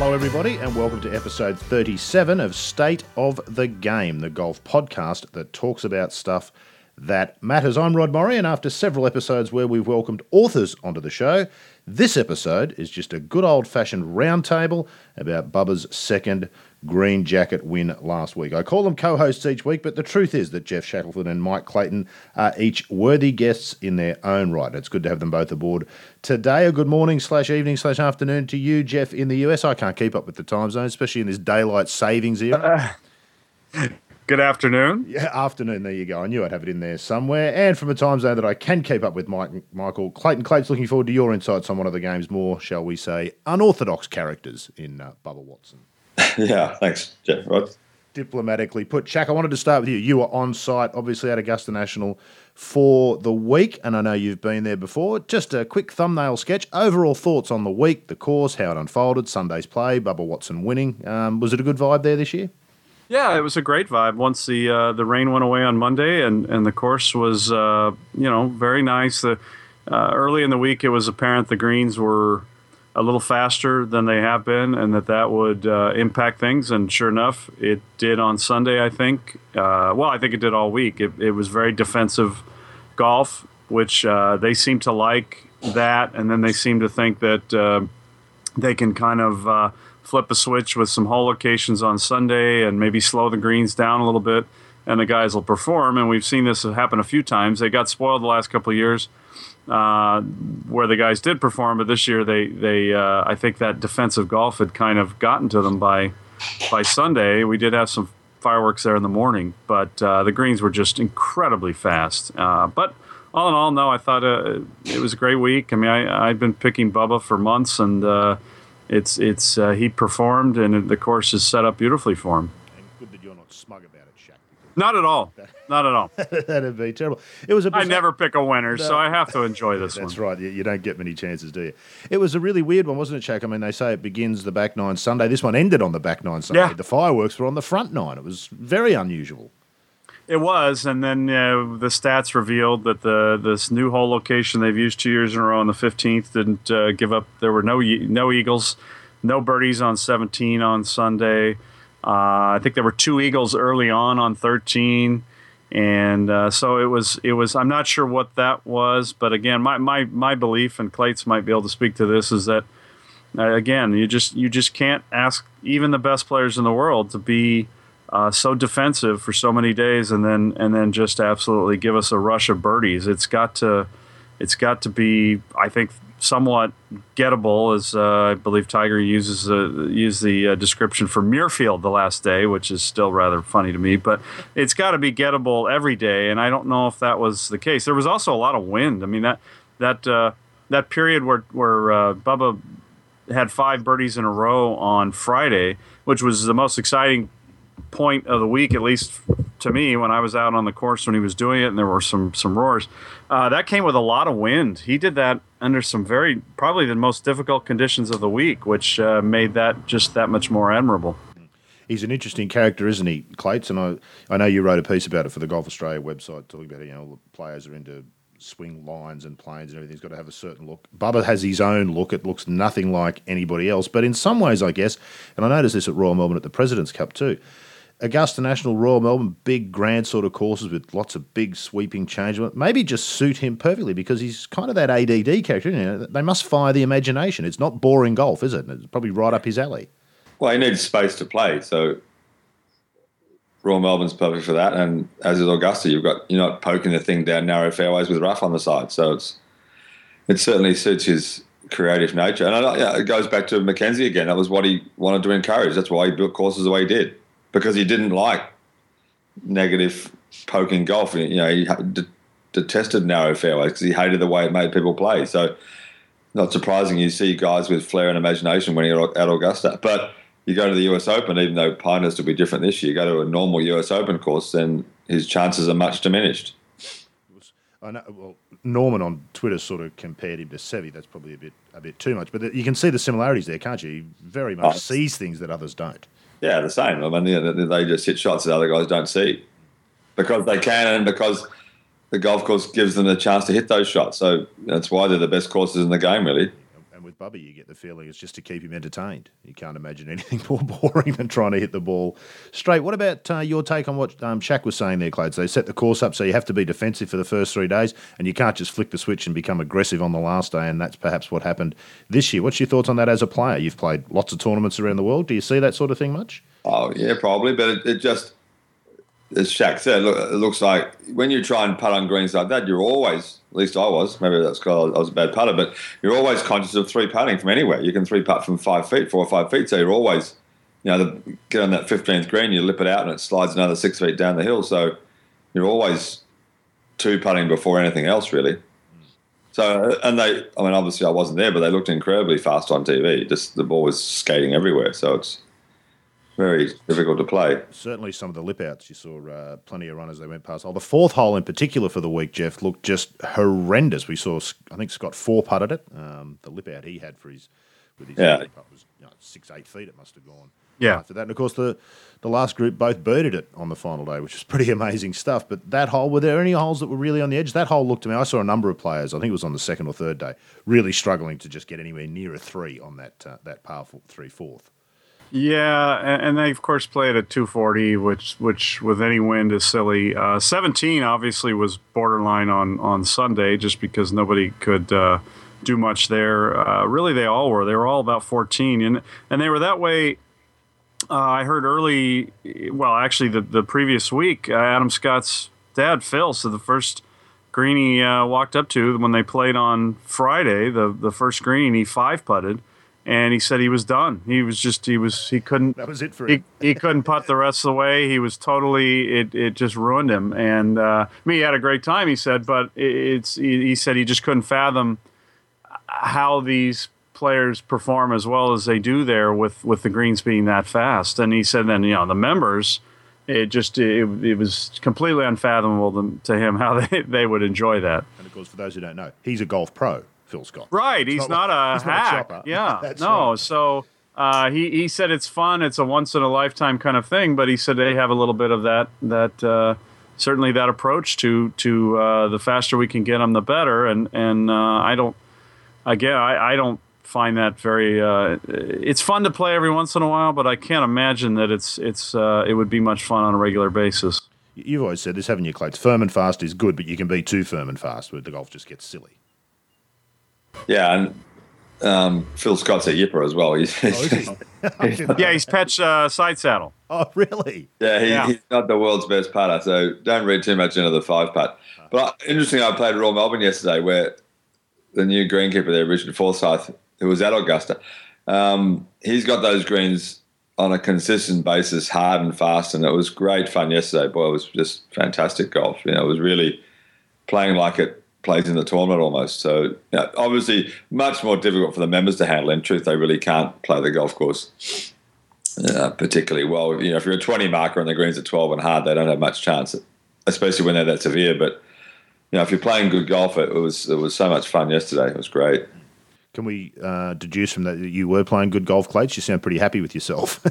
Hello, everybody, and welcome to episode 37 of State of the Game, the golf podcast that talks about stuff that matters. I'm Rod Morri, and after several episodes where we've welcomed authors onto the show, this episode is just a good old fashioned roundtable about Bubba's second green jacket win last week. I call them co hosts each week, but the truth is that Geoff Shackelford and Mike Clayton are each worthy guests in their own right. It's good to have them both aboard today. A good morning slash evening slash afternoon to you, Geoff, in the US. I can't keep up with the time zone, especially in this daylight savings era. Uh, good afternoon. Yeah, afternoon. There you go. I knew I'd have it in there somewhere. And from a time zone that I can keep up with, Mike, Michael Clayton. Clayton's looking forward to your insights on one of the game's more, shall we say, unorthodox characters in uh, Bubba Watson. yeah, thanks, Geoff. Rod. Diplomatically put. Shaq, I wanted to start with you. You were on site, obviously, at Augusta National for the week, and I know you've been there before. Just a quick thumbnail sketch. Overall thoughts on the week, the course, how it unfolded, Sunday's play, Bubba Watson winning. Um, was it a good vibe there this year? Yeah, it was a great vibe. Once the uh, the rain went away on Monday, and, and the course was uh, you know very nice. The uh, early in the week, it was apparent the greens were a little faster than they have been, and that that would uh, impact things. And sure enough, it did on Sunday. I think. Uh, well, I think it did all week. It, it was very defensive golf, which uh, they seem to like that, and then they seem to think that uh, they can kind of uh, flip a switch with some hole locations on Sunday and maybe slow the greens down a little bit, and the guys will perform. And we've seen this happen a few times. They got spoiled the last couple of years uh, where the guys did perform, but this year they they uh, I think that defensive golf had kind of gotten to them by by Sunday. We did have some fireworks there in the morning, but uh, the greens were just incredibly fast. Uh, but all in all, no, I thought uh, it was a great week. I mean, I I've been picking Bubba for months, and uh, it's it's he performed, and the course is set up beautifully for him. And good that you're not smug about. Not at all. Not at all. That'd be terrible. It was a a. I never pick a winner, no. so I have to enjoy this one. That's one. right. You, you, don't get many chances, do you? It was a really weird one, wasn't it, Shaq? I mean, they say it begins the back nine Sunday. This one ended on the back nine Sunday. Yeah. The fireworks were on the front nine. It was very unusual. It was, and then uh, the stats revealed that the this new hole location they've used two years in a row on the 15th didn't uh, give up. There were no no eagles, no birdies on 17 on Sunday. Uh, I think there were two eagles early on on 13 and uh, so it was it was i'm not sure what that was but again my my, my belief and clates might be able to speak to this is that uh, again you just you just can't ask even the best players in the world to be uh, so defensive for so many days and then and then just absolutely give us a rush of birdies. It's got to it's got to be i think somewhat gettable, as uh, I believe Tiger uses used the uh, description for Muirfield the last day, which is still rather funny to me. But it's got to be gettable every day, and I don't know if that was the case. There was also a lot of wind. I mean that that uh, that period where where uh, Bubba had five birdies in a row on Friday, which was the most exciting point of the week, at least to me, when I was out on the course when he was doing it, and there were some some roars. Uh, that came with a lot of wind. He did that under some very probably the most difficult conditions of the week, which uh, made that just that much more admirable. He's an interesting character, isn't he, Clates? And I, I know you wrote a piece about it for the Golf Australia website, talking about you know players are into swing lines and planes and everything's got to have a certain look. Bubba has his own look. It looks nothing like anybody else. But in some ways, I guess, and I noticed this at Royal Melbourne at the President's Cup too, Augusta National, Royal Melbourne, big grand sort of courses with lots of big sweeping change. Maybe just suit him perfectly because he's kind of that ADD character. You know? They must fire the imagination. It's not boring golf, is it? It's probably right up his alley. Well, he needs space to play, so Royal Melbourne's perfect for that. And as is Augusta, you've got you're not poking the thing down narrow fairways with rough on the side, so it's it certainly suits his creative nature. And I, yeah, it goes back to Mackenzie again. That was what he wanted to encourage. That's why he built courses the way he did because he didn't like negative poking golf. You know, he detested narrow fairways because he hated the way it made people play. So, not surprising you see guys with flair and imagination when you're at Augusta. But you go to the US Open, even though Pinehurst will be different this year, you go to a normal US Open course, then his chances are much diminished. I know. Well, Norman on Twitter sort of compared him to Seve. That's probably a bit a bit too much, but you can see the similarities there, can't you? He very much oh. sees things that others don't. Yeah, the same. I mean, they just hit shots that other guys don't see because they can and because the golf course gives them a chance to hit those shots. So that's why they're the best courses in the game, really. With Bubby, you get the feeling it's just to keep him entertained. You can't imagine anything more boring than trying to hit the ball straight. What about uh, your take on what um, Shaq was saying there, Clates? They set the course up so you have to be defensive for the first three days, and you can't just flick the switch and become aggressive on the last day, and that's perhaps what happened this year. What's your thoughts on that as a player? You've played lots of tournaments around the world. Do you see that sort of thing much? Oh yeah, probably, but it, it just as Shaq said, look, it looks like when you try and putt on greens like that, you're always, at least I was, maybe that's because I was a bad putter, but you're always conscious of three putting from anywhere. You can three putt from five feet, four or five feet, so you're always, you know, the, get on that 15th green, you lip it out and it slides another six feet down the hill. So you're always two putting before anything else, really. So, and they, I mean, obviously I wasn't there, but they looked incredibly fast on TV. Just the ball was skating everywhere. So it's, very difficult to play. Certainly, some of the lip outs you saw uh, plenty of runners they went past. Oh, the fourth hole in particular for the week, Geoff, looked just horrendous. We saw, I think Scott four putted it. Um, the lip out he had for his with his yeah. putt was you know, six eight feet. It must have gone. Yeah. After that, and of course the the last group both birdied it on the final day, which is pretty amazing stuff. But that hole, were there any holes that were really on the edge? That hole looked to me. I saw a number of players. I think it was on the second or third day, really struggling to just get anywhere near a three on that uh, that powerful three fourth. Yeah, and they of course played at 240, which which with any wind is silly. Uh, 17 obviously was borderline on on Sunday, just because nobody could uh, do much there. Uh, really, they all were. They were all about 14, and and they were that way. Uh, I heard early, well, actually the the previous week, uh, Adam Scott's dad Phil said the first green he uh, walked up to when they played on Friday, the the first green he five putted and he said he was done. He was just he was he couldn't. That was it for him. He, he couldn't putt the rest of the way. He was totally it. It just ruined him. And uh, I mean, he had a great time. He said, but it's he, he said he just couldn't fathom how these players perform as well as they do there with with the greens being that fast. And he said then you know the members. It just it, it was completely unfathomable to, to him how they, they would enjoy that. And of course, for those who don't know, he's a golf pro. Phil Scott. Right. He's not, not, a he's hack. Not a yeah. no. Right. So uh, he he said it's fun. It's a once in a lifetime kind of thing. But he said they have a little bit of that that uh, certainly that approach to to uh, the faster we can get them, the better. And and uh, I don't again I, I don't find that very. Uh, it's fun to play every once in a while, but I can't imagine that it's it's uh, it would be much fun on a regular basis. You've always said this, haven't you? Firm and fast is good, but you can be too firm and fast where the golf just gets silly. Yeah, and um, Phil Scott's a yipper as well. He's, oh, yeah, he's Petch uh, side saddle. Oh, really? Yeah, he, yeah, he's not the world's best putter, so don't read too much into the five putt. But interesting, I played Royal Melbourne yesterday, where the new greenkeeper there, Richard Forsyth, who was at Augusta, um, he's got those greens on a consistent basis, hard and fast, and it was great fun yesterday. Boy, it was just fantastic golf. You know, it was really playing like it plays in the tournament almost. So you know, obviously much more difficult for the members to handle. In truth, they really can't play the golf course uh, particularly well. You know, if you're a 20 marker and the greens are 12 and hard, they don't have much chance, especially when they're that severe. But you know, if you're playing good golf, it was it was so much fun yesterday. It was great. Can we uh, deduce from that that you were playing good golf, Clates? You sound pretty happy with yourself.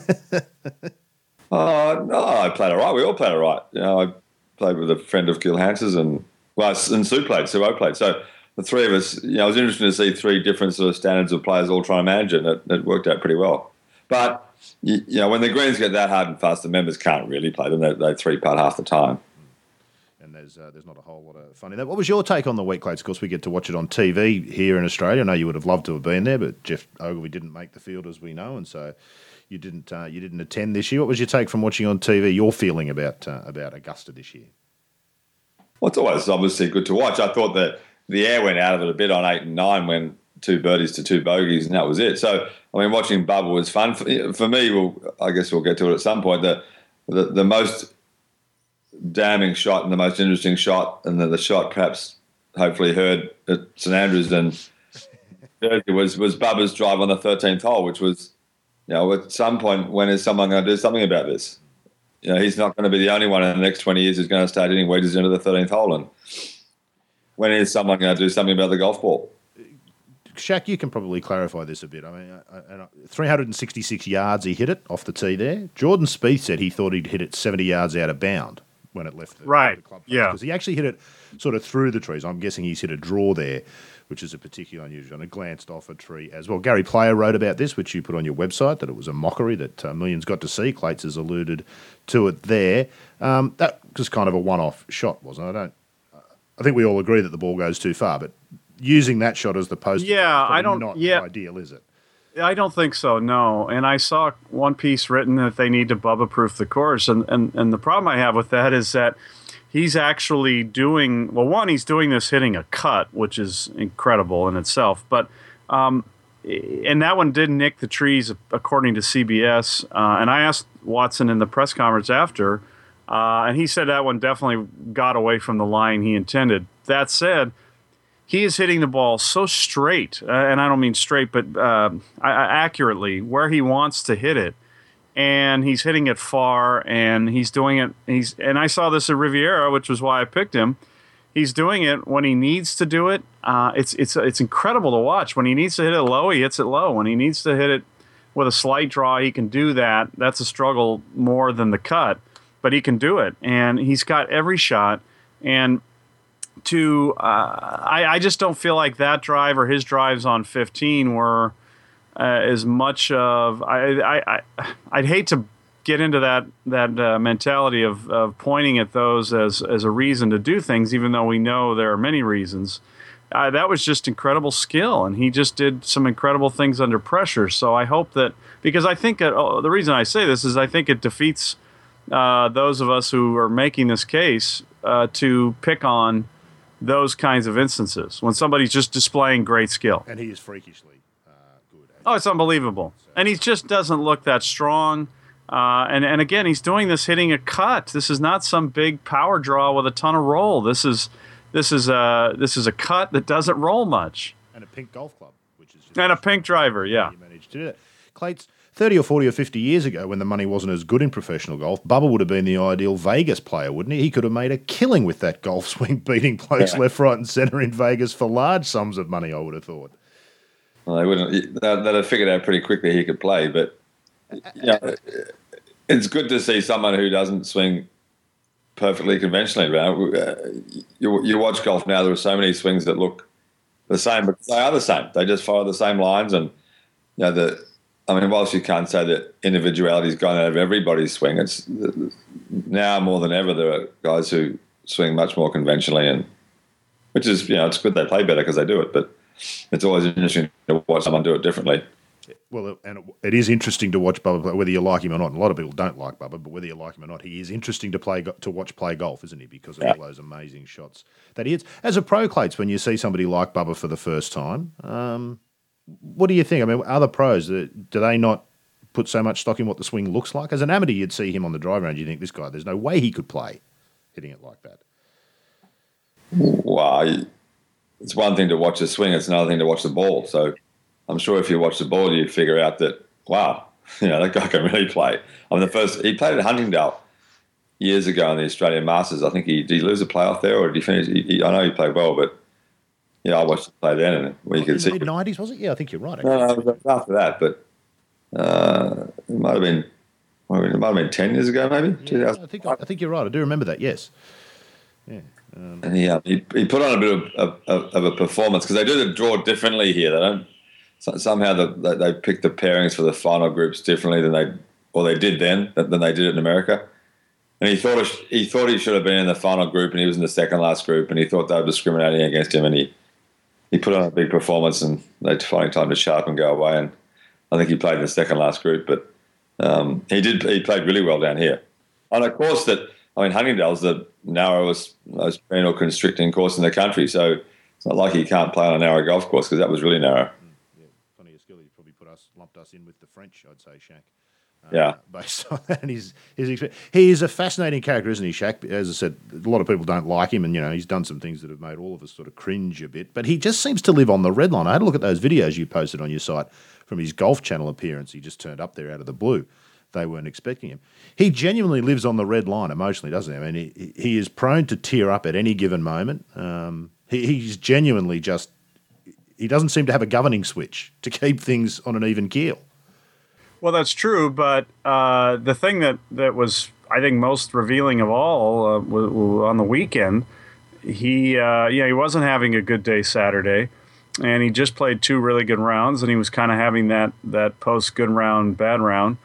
Oh, no, I played all right. We all played all right. You know, I played with a friend of Gil Hanse's and well, and Su played, Sue O played. So the three of us, you know, it was interesting to see three different sort of standards of players all trying to manage it, and it, it worked out pretty well. But you, you, know, when the greens get that hard and fast, the members can't really play them. They, three putt half the time. And there's uh, there's not a whole lot of fun in that. What was your take on the week, Clates? Of course, we get to watch it on TV here in Australia. I know you would have loved to have been there, but Geoff Ogilvy didn't make the field, as we know, and so you didn't uh, you didn't attend this year. What was your take from watching on TV? Your feeling about uh, about Augusta this year? Well, it's always obviously good to watch. I thought that the air went out of it a bit on eight and nine when two birdies to two bogeys, and that was it. So, I mean, watching Bubba was fun for, for me. Well, I guess we'll get to it at some point. The the, the most damning shot and the most interesting shot, and the, the shot perhaps hopefully heard at St Andrews and was was Bubba's drive on the thirteenth hole, which was, you know, at some point when is someone going to do something about this? You know, he's not going to be the only one in the next 20 years who's going to start hitting wedges into the 13th hole. And when is someone going to do something about the golf ball? Shaq, you can probably clarify this a bit. I mean, I, I, 366 yards he hit it off the tee there. Jordan Spieth said he thought he'd hit it 70 yards out of bound when it left the, right. The club yeah, because he actually hit it sort of through the trees. I'm guessing he's hit a draw there which is a particularly unusual. And it glanced off a tree as well. Gary Player wrote about this, which you put on your website, that it was a mockery that uh, millions got to see. Clates has alluded to it there. Um, that was kind of a one-off shot, wasn't it? I don't. I think we all agree that the ball goes too far, but using that shot as the post, Yeah, is I don't- Not yeah. ideal, is it? I don't think so. No, and I saw one piece written that they need to bubba proof the course, and, and and the problem I have with that is that he's actually doing well. One, he's doing this hitting a cut, which is incredible in itself, but. Um, and that one did nick the trees, according to CBS. Uh, and I asked Watson in the press conference after, uh, and he said that one definitely got away from the line he intended. That said, he is hitting the ball so straight, uh, and I don't mean straight, but uh, accurately where he wants to hit it, and he's hitting it far, and he's doing it. He's and I saw this at Riviera, which was why I picked him. He's doing it when he needs to do it. Uh, it's it's it's incredible to watch. When he needs to hit it low, he hits it low. When he needs to hit it with a slight draw, he can do that. That's a struggle more than the cut, but he can do it, and he's got every shot. And to uh, I, I just don't feel like that drive or his drives on 15 were uh, as much of I, I, I I'd hate to get into that that uh, mentality of, of pointing at those as as a reason to do things, even though we know there are many reasons. Uh, that was just incredible skill, and he just did some incredible things under pressure. So I hope that because I think it, oh, the reason I say this is I think it defeats uh, those of us who are making this case uh, to pick on those kinds of instances when somebody's just displaying great skill. And he is freakishly Oh, it's unbelievable. And he just doesn't look that strong. Uh, and, and again, he's doing this hitting a cut. This is not some big power draw with a ton of roll. This is this is a this is a cut that doesn't roll much. and a pink golf club, which is just And a pink driver, yeah. He managed to do that. Clates, 30 or 40 or 50 years ago, when the money wasn't as good in professional golf, Bubba would have been the ideal Vegas player, wouldn't he? He could have made a killing with that golf swing, beating blokes Yeah. left, right, and centre in Vegas for large sums of money, I would have thought. Well, they wouldn't. They'd, they'd have figured out pretty quickly he could play, but yeah, it's good to see someone who doesn't swing perfectly conventionally. Around. Uh, You, you watch golf now. There are so many swings that look the same, but they are the same. They just follow the same lines, and you know the. I mean, whilst you can't say that individuality's gone out of everybody's swing, it's now more than ever there are guys who swing much more conventionally, and which is you know it's good they play better because they do it, but it's always interesting to watch someone do it differently. Well, and it, is interesting to watch Bubba play, whether you like him or not. And a lot of people don't like Bubba, but whether you like him or not, he is interesting to play to watch play golf, isn't he? Because of Yeah. all those amazing shots that he hits. As a pro, Clates, when you see somebody like Bubba for the first time, um, what do you think? I mean, other pros, do they not put so much stock in what the swing looks like? As an amateur, you'd see him on the drive range, you think this guy, there's no way he could play hitting it like that. Well, it's one thing to watch the swing; it's another thing to watch the ball. So, I'm sure if you watch the ball, you figure out that wow, you know that guy can really play. I mean, the first he played at Huntingdale years ago in the Australian Masters. I think he did he lose a playoff there, or did he finish? He, he, I know he played well, but yeah, I watched him play then, and you In could see the mid 90s, was it? Yeah, I think you're right. actually. No, no, it was after that, but uh, it might have been. might have been- It might have been ten years ago, maybe. Yeah, I think I think you're right. I do remember that. Yes. And he, uh, he he put on a bit of, of, of- a performance because they do the draw differently here. They don't so, somehow the, they, they pick the pairings for the final groups differently than they or they did then than they did in America. And he thought he thought he should have been in the final group, and he was in the second last group, and he thought they were discriminating against him, and he he put on a big performance, and they finally time to shut up and go away. And I think he played in the second last group, but um, he did he played really well down here on a course that I mean Huntingdale's the narrowest, most penal constricting course in the country, so it's not like he can't play on a narrow golf course because that was really narrow. Yeah, plenty of skill. Probably put us lumped us in with the French, I'd say, Shaq. Uh, Yeah. Based on that, and his, his expe- he is a fascinating character, isn't he, Shaq? As I said, a lot of people don't like him, and you know he's done some things that have made all of us sort of cringe a bit. But he just seems to live on the red line. I had a look at those videos you posted on your site from his Golf Channel appearance. He just turned up there out of the blue. They weren't expecting him. He genuinely lives on the red line emotionally, doesn't he? I mean, he, he is prone to tear up at any given moment. Um, he, he's genuinely just he doesn't seem to have a governing switch to keep things on an even keel. Well, that's true, but uh, the thing that, that was, I think, most revealing of all uh, w- w- on the weekend, he, uh, you know, he wasn't having a good day Saturday, and he just played two really good rounds, and he was kind of having that that post good round bad round,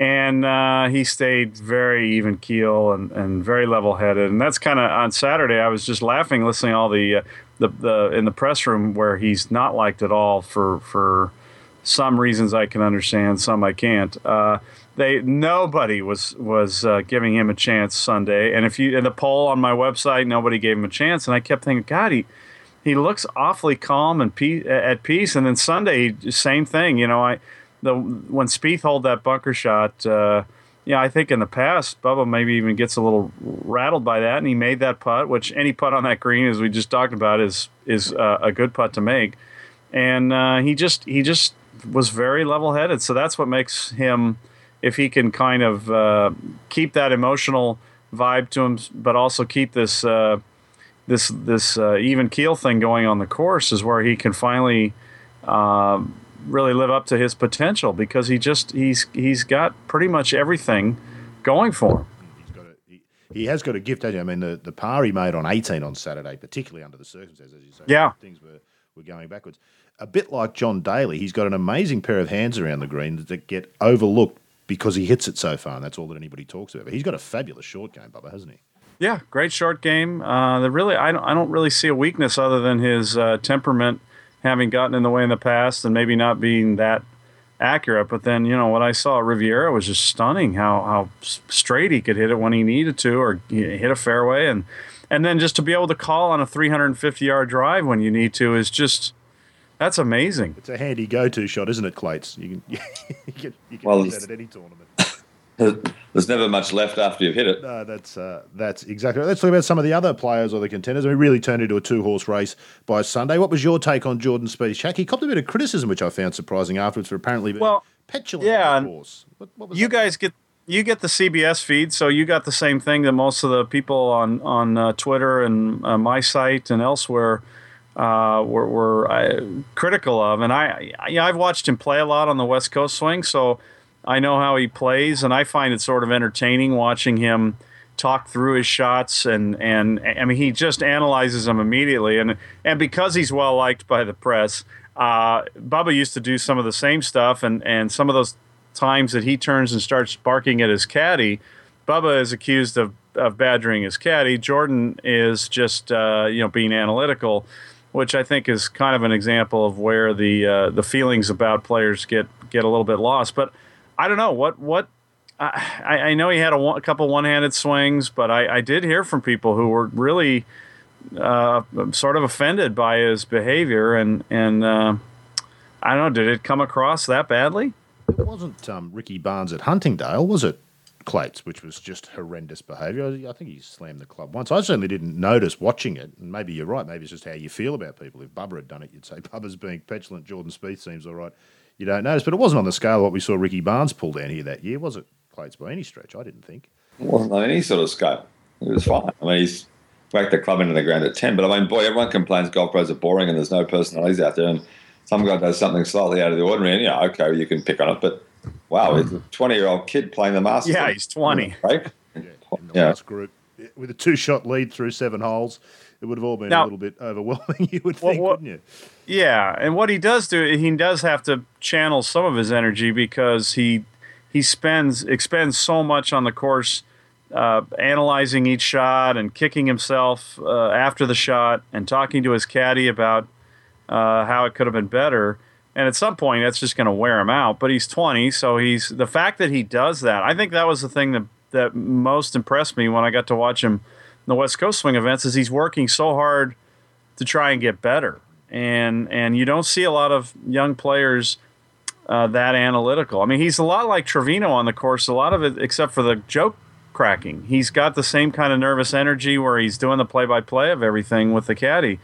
and uh, he stayed very even keel and, and very level headed, and that's kind of on Saturday. I was just laughing listening all the, uh, the the in the press room where he's not liked at all for for some reasons I can understand, some I can't. Uh, they nobody was was uh, giving him a chance Sunday, and if you in the poll on my website, nobody gave him a chance, and I kept thinking, God, he he looks awfully calm and pe- at peace. And then Sunday, same thing. You know, I the when Spieth hold that bunker shot. Uh, yeah, I think in the past, Bubba maybe even gets a little rattled by that, and he made that putt, which any putt on that green, as we just talked about, is is uh, a good putt to make. And uh, he just he just was very level headed. So that's what makes him, if he can kind of uh, keep that emotional vibe to him, but also keep this uh, this this uh, even keel thing going on the course is where he can finally uh, really live up to his potential because he just he's he's got pretty much everything going for him. He's got a, he, he has got a gift, hasn't he? I mean, the, the par he made on 18 on Saturday, particularly under the circumstances, as you say, yeah, things were, were going backwards. A bit like John Daly, he's got an amazing pair of hands around the green that get overlooked because he hits it so far, and that's all that anybody talks about. But he's got a fabulous short game, Bubba, hasn't he? Yeah, great short game. Uh, the really, I don't, I don't really see a weakness other than his uh, temperament having gotten in the way in the past and maybe not being that accurate. But then, you know, what I saw at Riviera was just stunning. How how straight he could hit it when he needed to, or hit a fairway, and and then just to be able to call on a 350 yard drive when you need to is just that's amazing. It's a handy go-to shot, isn't it, Clates? You can you can, you can well, that at any tournament. there's never much left after you've hit it. No, that's uh, that's exactly. Right. Let's talk about some of the other players or the contenders. We really turned into a two-horse race by Sunday. What was your take on Jordan Spieth? Shaq, he copped a bit of criticism, which I found surprising afterwards for apparently being well, petulant. Yeah, horse. What, what you guys get you get the CBS feed, so you got the same thing that most of the people on on uh, Twitter and uh, my site and elsewhere uh, were, were uh, critical of. And I, I I've watched him play a lot on the West Coast swing, so I know how he plays, and I find it sort of entertaining watching him talk through his shots and and I mean he just analyzes them immediately and and because he's well liked by the press, uh, Bubba used to do some of the same stuff and and some of those times that he turns and starts barking at his caddy, Bubba is accused of of badgering his caddy. Jordan is just uh, you know being analytical, which I think is kind of an example of where the uh, the feelings about players get get a little bit lost, but. I don't know what what. I, I know he had a, one, a couple one-handed swings, but I, I did hear from people who were really uh, sort of offended by his behavior, and and uh, I don't know. Did it come across that badly? It wasn't um, Ricky Barnes at Huntingdale, was it? Clates, which was just horrendous behaviour. I think he slammed the club once. I certainly didn't notice watching it, and maybe you're right. Maybe it's just how you feel about people. If Bubba had done it, you'd say Bubba's being petulant. Jordan Spieth seems all right you don't notice. But it wasn't on the scale of what we saw Ricky Barnes pull down here that year, was it? Clates by any stretch, I didn't think. It wasn't on any sort of scale. It was fine. I mean, he's whacked the club into the ground at 10. But I mean, boy, everyone complains golf pros are boring and there's no personalities out there. And some guy does something slightly out of the ordinary. And, yeah, okay, you can pick on it. But wow, it's a 20 year old kid playing the Masters. Yeah, he's 20. Right? Yeah, in the yeah. last group with a two shot lead through seven holes it would have all been now, a little bit overwhelming, you would think, well, wouldn't you? Yeah, and what he does do, he does have to channel some of his energy because he he spends expends so much on the course, uh, analyzing each shot and kicking himself uh, after the shot and talking to his caddy about uh, how it could have been better. And at some point, that's just going to wear him out. But he's 20, so he's the fact that he does that. I think that was the thing that that most impressed me when I got to watch him in the West Coast Swing events is he's working so hard to try and get better, and and you don't see a lot of young players uh, that analytical. I mean, he's a lot like Trevino on the course. A lot of it, except for the joke cracking, he's got the same kind of nervous energy where he's doing the play-by-play of everything with the caddy.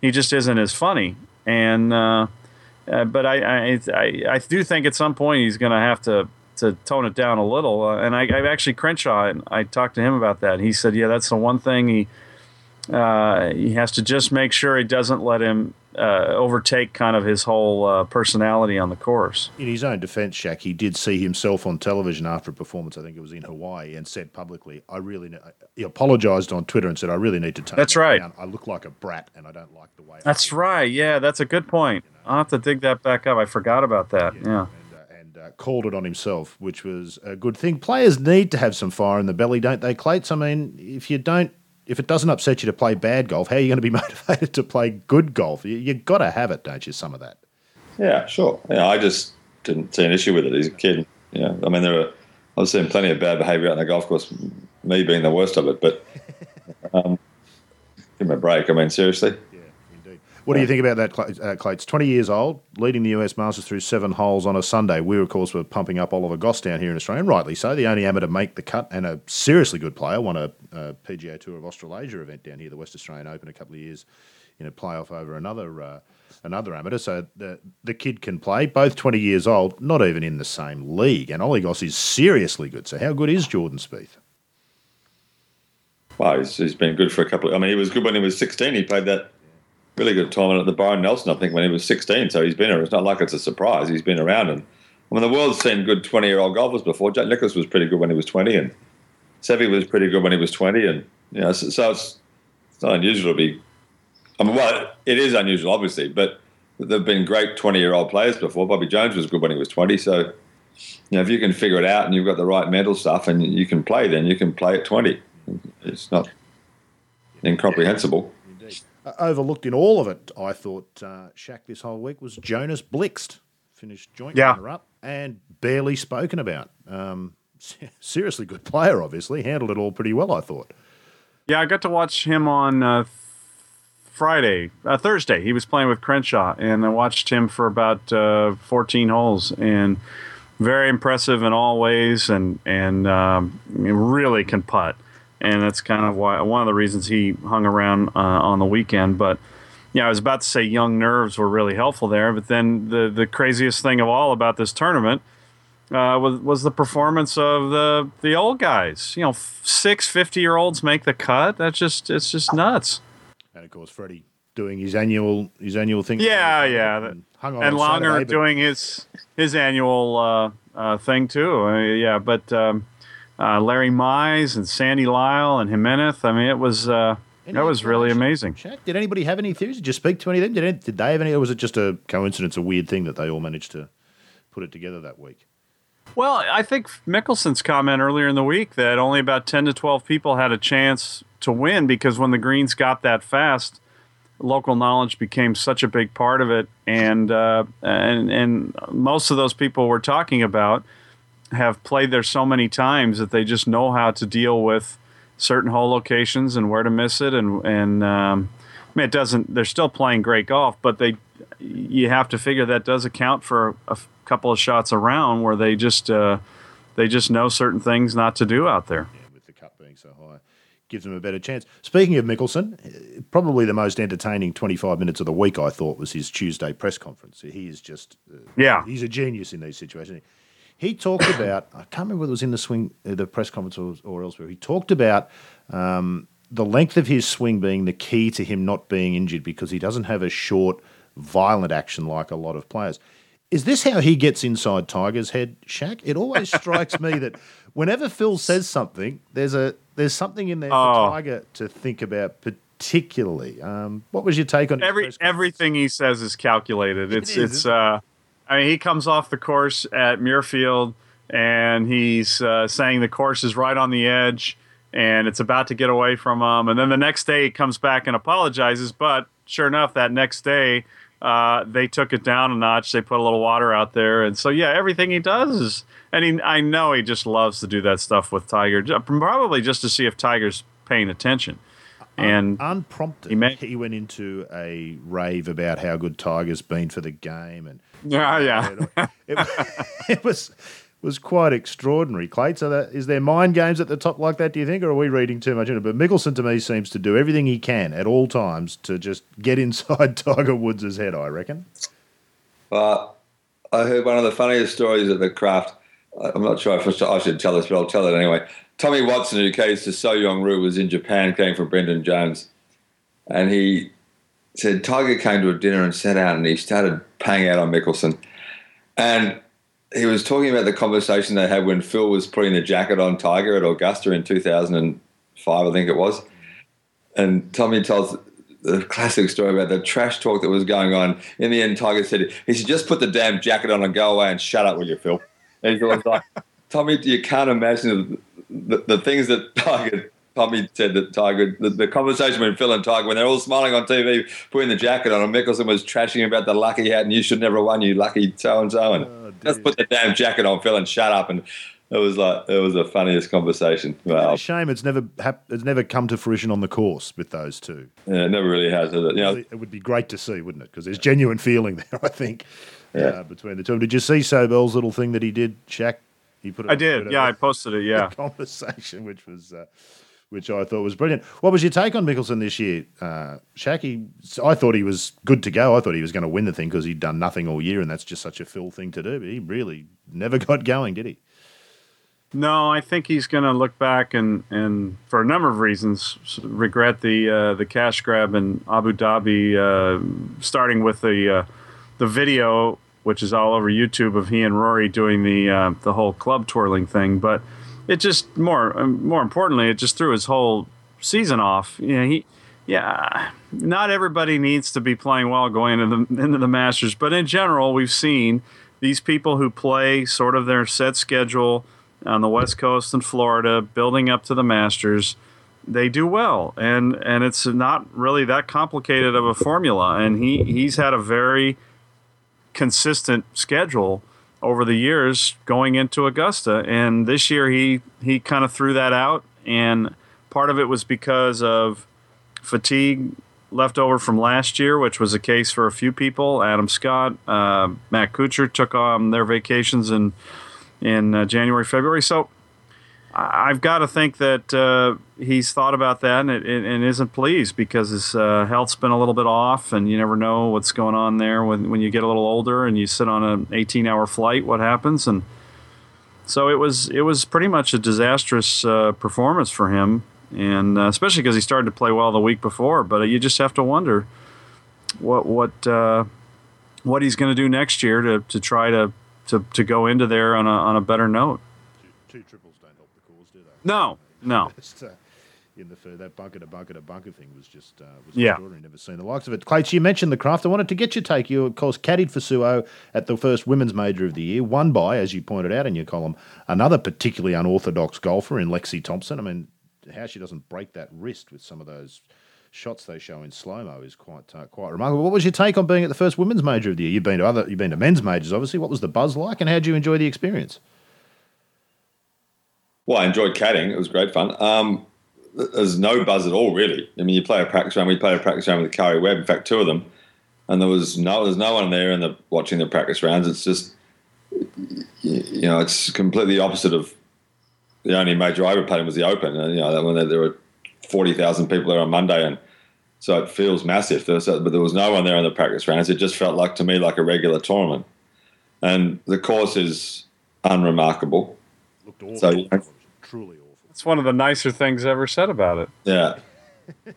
He just isn't as funny, and uh, uh, but I, I I I do think at some point he's going to have to to tone it down a little. Uh, and I, I actually Crenshaw, and I talked to him about that. He said, yeah, that's the one thing he uh, he has to just make sure he doesn't let him uh, overtake kind of his whole uh, personality on the course. In his own defence, Shaq, he did see himself on television after a performance. I think it was in Hawaii, and said publicly, "I really." Ne-, he apologised on Twitter and said, "I really need to take." That's right. Down. I look like a brat, and I don't like the way. That's right. Yeah, that's a good point. You know? I'll have to dig that back up. I forgot about that. Yeah. yeah. And, uh, and uh, called it on himself, which was a good thing. Players need to have some fire in the belly, don't they, Clates? I mean, if you don't if it doesn't upset you to play bad golf, how are you going to be motivated to play good golf? You, you've got to have it, don't you? Some of that. Yeah, sure. Yeah, I just didn't see an issue with it. He's a kid. Yeah, I mean, there are. I've seen plenty of bad behaviour out on the golf course. Me being the worst of it, but um, give him a break. I mean, seriously. What do you think about that, uh, Clates? 20 years old, leading the US Masters through seven holes on a Sunday. We, of course, were pumping up Oliver Goss down here in Australia, and rightly so. The only amateur to make the cut and a seriously good player. Won a, a PGA Tour of Australasia event down here, the West Australian Open, a couple of years in a playoff over another uh, another amateur. So the the kid can play. Both 20 years old, not even in the same league. And Ollie Goss is seriously good. So how good is Jordan Spieth? Well, he's, he's been good for a couple of. I mean, he was good when he was 16. He played that really good tournament at the Byron Nelson, I think, when he was 16. So he's been here. It's not like it's a surprise. He's been around. And I mean, the world's seen good 20 year old golfers before. Jack Nicklaus was pretty good when he was 20, and Seve was pretty good when he was 20. And, you know, so, so it's, it's not unusual to be. I mean, well, it is unusual, obviously, but there have been great 20 year old players before. Bobby Jones was good when he was 20. So, you know, if you can figure it out and you've got the right mental stuff and you can play, then you can play at 20. It's not incomprehensible. Uh, overlooked in all of it, I thought uh, Shaq this whole week was Jonas Blixt, finished joint yeah. runner up and barely spoken about. Um, seriously good player, obviously handled it all pretty well. I thought. Yeah, I got to watch him on uh, Friday, uh, Thursday. He was playing with Crenshaw, and I watched him for about uh, 14 holes, and very impressive in all ways, and and um, really can putt and that's kind of why one of the reasons he hung around uh, on the weekend. But yeah, I was about to say young nerves were really helpful there, but then the the craziest thing of all about this tournament uh, was was the performance of the the old guys. You know, six 50 year olds make the cut. That's just it's just nuts. And of course, Freddie doing his annual his annual thing. Yeah, yeah. And, and Langer Saturday, doing his his annual uh, uh thing too. Uh, yeah, but. Um, uh, Larry Mize and Sandy Lyle and Jimenez. I mean, it was uh, that was really amazing. Shaq, did anybody have any theories? Did you speak to any of them? Did, any, did they have any, or was it just a coincidence, a weird thing that they all managed to put it together that week? Well, I think Mickelson's comment earlier in the week that only about 10 to 12 people had a chance to win because when the Greens got that fast, local knowledge became such a big part of it. And, uh, and, and most of those people we're talking about – have played there so many times that they just know how to deal with certain hole locations and where to miss it. And and um, I mean, it doesn't. They're still playing great golf, but they you have to figure that does account for a couple of shots around where they just uh, they just know certain things not to do out there. Yeah, with the cut being so high. Gives them a better chance. Speaking of Mickelson, probably the most entertaining 25 minutes of the week, I thought, was his Tuesday press conference. He is just, uh, yeah, he's a genius in these situations. He talked about, I can't remember whether it was in the swing, uh, the press conference or, or elsewhere. He talked about um, the length of his swing being the key to him not being injured because he doesn't have a short, violent action like a lot of players. Is this how he gets inside Tiger's head, Shaq? It always strikes me that whenever Phil says something, there's a there's something in there oh. for Tiger to think about particularly. Um, what was your take on every everything he says is calculated? It's it is, it's uh, I mean, he comes off the course at Muirfield and he's uh, saying the course is right on the edge and it's about to get away from him. And then the next day he comes back and apologizes. But sure enough, that next day uh, they took it down a notch. They put a little water out there. And so, yeah, everything he does is, and he, I know he just loves to do that stuff with Tiger, probably just to see if Tiger's paying attention. And unprompted, he, made, he went into a rave about how good Tiger's been for the game and yeah, yeah. it, it, was was quite extraordinary, Clay. So, that, is there mind games at the top like that? Do you think, or are we reading too much into it? But Mickelson to me seems to do everything he can at all times to just get inside Tiger Woods' head. I reckon. Well, I heard one of the funniest stories of the Kraft. I'm not sure if I should tell this, but I'll tell it anyway. Tommy Watson, who came to So Yeon Ryu, was in Japan, came from Brendan Jones, and he said Tiger came to a dinner and sat out and he started paying out on Mickelson. And he was talking about the conversation they had when Phil was putting the jacket on Tiger at Augusta in 2005, I think it was. And Tommy tells the classic story about the trash talk that was going on. In the end, Tiger said, he said, just put the damn jacket on and go away and shut up, will you, Phil? And he was like, Tommy, you can't imagine the, the, the things that Tiger Tommy said that Tiger, the, the, conversation with Phil and Tiger, when they're all smiling on TV, putting the jacket on, and Mickelson was trashing about the lucky hat, and you should never have won, you lucky so and so, and oh, just put the damn jacket on, Phil, and shut up. And it was like it was the funniest conversation. Wow. It's a shame it's never it's never come to fruition on the course with those two. Yeah, it never really has. It? You know, it would be great to see, wouldn't it? Because there's genuine feeling there, I think, yeah. Uh, between the two. Did you see Sobel's little thing that he did, Shaq? He put it I did. Yeah, I posted it. Yeah, conversation, which was. Uh, which I thought was brilliant. What was your take on Mickelson this year, uh? I thought he was good to go. I thought he was going to win the thing because he'd done nothing all year, and that's just such a Phil thing to do. But he really never got going, did he? No, I think he's going to look back and, and for a number of reasons regret the uh, the cash grab in Abu Dhabi, uh, starting with the uh, the video, which is all over YouTube of he and Rory doing the uh, the whole club twirling thing, but it just more um, more importantly, it just threw his whole season off. You know, he yeah, not everybody needs to be playing well going into the into the Masters, but in general, we've seen these people who play sort of their set schedule on the West Coast and Florida, building up to the Masters. They do well, and and it's not really that complicated of a formula. And he he's had a very consistent schedule over the years going into Augusta. And this year he he kind of threw that out, and part of it was because of fatigue left over from last year, which was a case for a few people. Adam Scott, uh, Matt Kuchar took on their vacations in in uh, January, February. So I've got to think that uh, he's thought about that and, and, isn't pleased because his uh, health's been a little bit off, and you never know what's going on there when, when you get a little older and you sit on an 18-hour flight. What happens? And so it was it was pretty much a disastrous uh, performance for him, and uh, especially because he started to play well the week before. But you just have to wonder what what uh, what he's going to do next year to, to try to, to, to go into there on a on a better note. Two, two triple no, no. Just, uh, in the that bunker to bunker to bunker thing was just uh, was yeah. extraordinary. Never seen the likes of it. Clates, you mentioned the Kraft. I wanted to get your take. You, of course, caddied for Suo at the first women's major of the year, won by, as you pointed out in your column, another particularly unorthodox golfer in Lexi Thompson. I mean, how she doesn't break that wrist with some of those shots they show in slow mo is quite uh, quite remarkable. What was your take on being at the first women's major of the year? You've been to other, you've been to men's majors, obviously. What was the buzz like, and how did you enjoy the experience? Well, I enjoyed caddying. It was great fun. Um, there's no buzz at all, really. I mean, you play a practice round. We played a practice round with Karrie Webb. In fact, two of them, and there was no there's no one there in the watching the practice rounds. It's just you know, it's completely opposite of the only major I ever played was the Open. And, you know, when there were forty thousand people there on Monday, and so it feels massive. There was, but there was no one there in the practice rounds. It just felt like to me like a regular tournament, and the course is unremarkable. Looked awful. So, truly awful. It's one of the nicer things ever said about it. Yeah.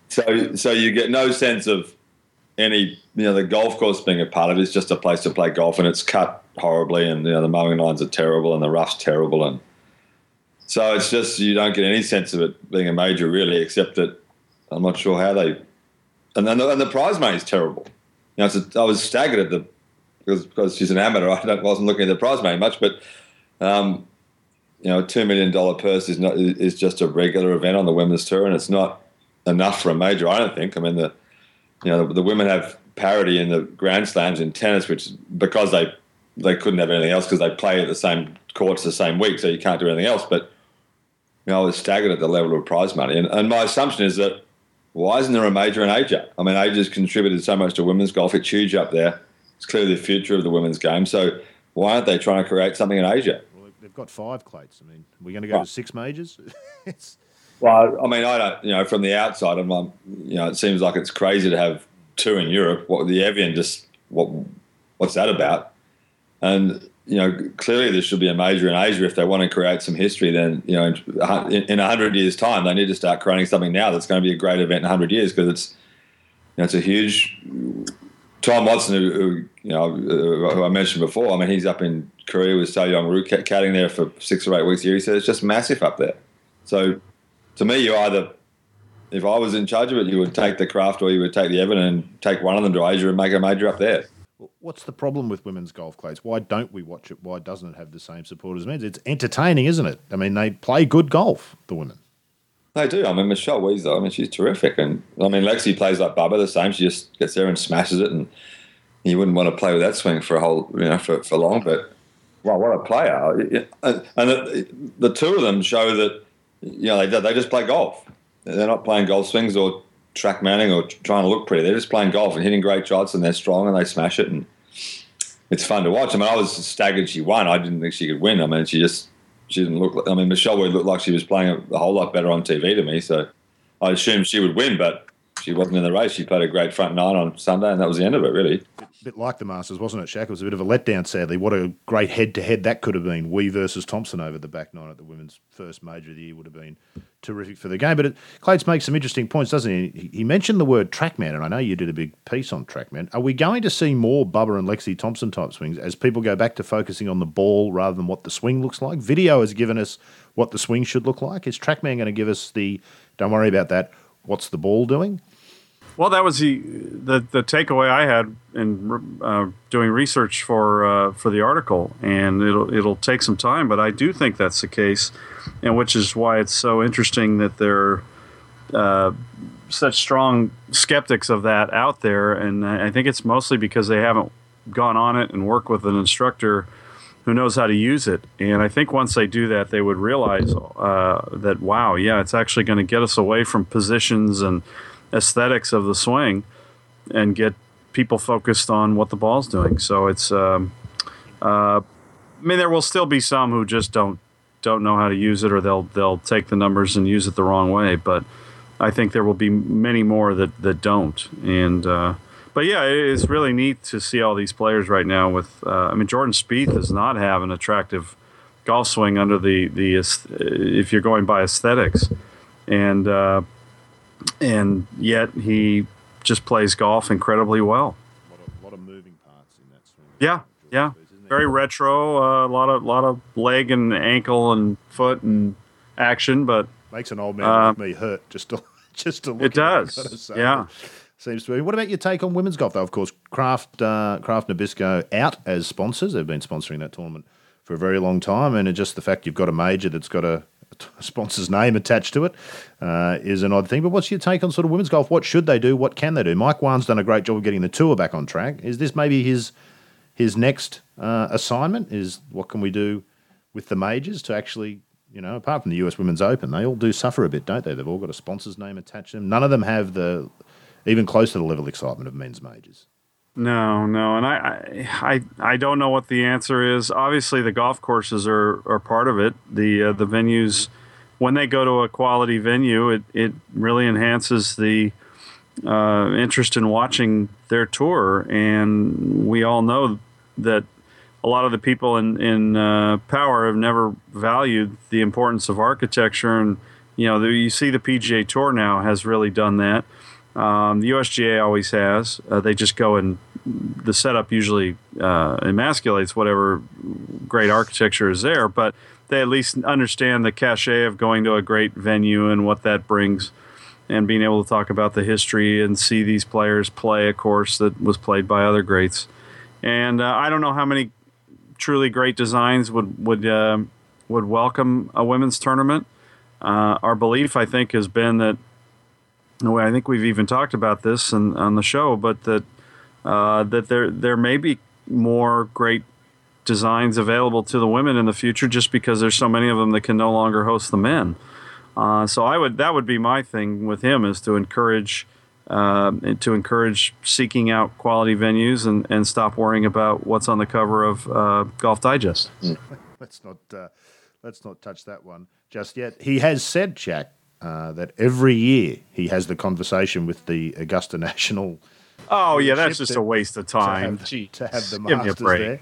so so you get no sense of any you know the golf course being a part of it. It's just a place to play golf, and it's cut horribly, and you know the mowing lines are terrible, and the rough's terrible, and so it's just you don't get any sense of it being a major really, except that I'm not sure how they. And then the, and the prize money is terrible. You know, a, I was staggered at the because because she's an amateur. I wasn't looking at the prize money much, but um, you know, a two million dollar purse is not is just a regular event on the women's tour, and it's not enough for a major. I don't think. I mean, the you know the, the women have parity in the Grand Slams in tennis, which because they they couldn't have anything else because they play at the same courts the same week, so you can't do anything else. But you know, I was staggered at the level of prize money, and, and my assumption is that why isn't there a major in Asia? I mean, Asia's contributed so much to women's golf; it's huge up there. It's clearly the future of the women's game. So why aren't they trying to create something in Asia? They've got five clates. I mean, we're going to go to six majors. well, I mean, I don't. You know, from the outside, I'm, you know, it seems like it's crazy to have two in Europe. What the Evian just what what's that about? And you know, clearly there should be a major in Asia if they want to create some history. Then you know, in, in hundred years' time, they need to start creating something now that's going to be a great event in hundred years because it's you know, it's a huge. Tom Watson, who, who you know, who I mentioned before, I mean, he's up in Korea with So Yeon Ryu caddying there for six or eight weeks a year. He said it's just massive up there. So, to me, you either, if I was in charge of it, you would take the Kraft or you would take the Evian and take one of them to Asia and make a major up there. What's the problem with women's golf, Clates? Why don't we watch it? Why doesn't it have the same support as men's? It's entertaining, isn't it? I mean, they play good golf, the women. They do. I mean, Michelle Wie, I mean, she's terrific. And I mean, Lexi plays like Bubba the same. She just gets there and smashes it. And you wouldn't want to play with that swing for a whole, you know, for, for long. But, well, what a player. And the, two of them show that, you know, they, they just play golf. They're not playing golf swings or track manning or trying to look pretty. They're just playing golf and hitting great shots and they're strong and they smash it. And it's fun to watch. I mean, I was staggered she won. I didn't think she could win. I mean, she just she didn't look. Like, I mean, Michelle would look like she was playing a, whole lot better on TV to me. So I assumed she would win, but she wasn't in the race. She played a great front nine on Sunday, and that was the end of it, really. A bit like the Masters, wasn't it, Shaq? It was a bit of a letdown, sadly. What a great head to head that could have been. Wie versus Thompson over the back nine at the women's first major of the year would have been terrific for the game. But it, Clates makes some interesting points, doesn't he? He mentioned the word trackman, and I know you did a big piece on trackman. Are we going to see more Bubba and Lexi Thompson type swings as people go back to focusing on the ball rather than what the swing looks like? Video has given us what the swing should look like. Is trackman going to give us the don't worry about that? What's the ball doing? Well, that was the the, the takeaway I had in uh, doing research for uh, for the article, and it'll it'll take some time, but I do think that's the case, and which is why it's so interesting that there are uh, such strong skeptics of that out there, and I think it's mostly because they haven't gone on it and worked with an instructor who knows how to use it. And I think once they do that, they would realize uh, that wow, yeah, it's actually going to get us away from positions and aesthetics of the swing and get people focused on what the ball's doing. So it's, um, uh, I mean, there will still be some who just don't don't know how to use it, or they'll they'll take the numbers and use it the wrong way. But I think there will be many more that that don't. And uh, but yeah, it's really neat to see all these players right now. With uh, I mean, Jordan Spieth does not have an attractive golf swing under the the if you're going by aesthetics, and uh, and yet he just plays golf incredibly well. A lot of, lot of moving parts in that swing. Yeah, yeah, very retro. Uh, a lot of lot of leg and ankle and foot and action, but makes an old man uh, like me hurt just to just to look. It does. Yeah. Seems to be. What about your take on women's golf, though? Of course, Kraft, uh, Kraft Nabisco out as sponsors. They've been sponsoring that tournament for a very long time, and just the fact you've got a major that's got a sponsor's name attached to it uh, is an odd thing. But what's your take on sort of women's golf? What should they do? What can they do? Mike Whan's done a great job of getting the tour back on track. Is this maybe his his next uh, assignment? Is what can we do with the majors to actually, you know, apart from the US Women's Open, they all do suffer a bit, don't they? They've all got a sponsor's name attached to them. None of them have the even close to the level of excitement of men's majors. No, no, and I, I, I don't know what the answer is. Obviously, the golf courses are, are part of it. The uh, the venues, when they go to a quality venue, it, it really enhances the uh, interest in watching their tour. And we all know that a lot of the people in in uh, power have never valued the importance of architecture. And you know, the, you see the PGA Tour now has really done that. Um, the USGA always has. Uh, they just go and the setup usually uh, emasculates whatever great architecture is there, but they at least understand the cachet of going to a great venue and what that brings, and being able to talk about the history and see these players play a course that was played by other greats. And uh, I don't know how many truly great designs would would uh, would welcome a women's tournament. Uh, our belief, I think, has been that I think we've even talked about this in, on the show, but that uh, that there there may be more great designs available to the women in the future, just because there's so many of them that can no longer host the men. Uh, so I would that would be my thing with him is to encourage uh, to encourage seeking out quality venues and, and stop worrying about what's on the cover of uh, Golf Digest. let's not uh, let's not touch that one just yet. He has said, Shaq, uh, that every year he has the conversation with the Augusta National. Oh yeah, that's just a waste of time. To have, to have the Masters there.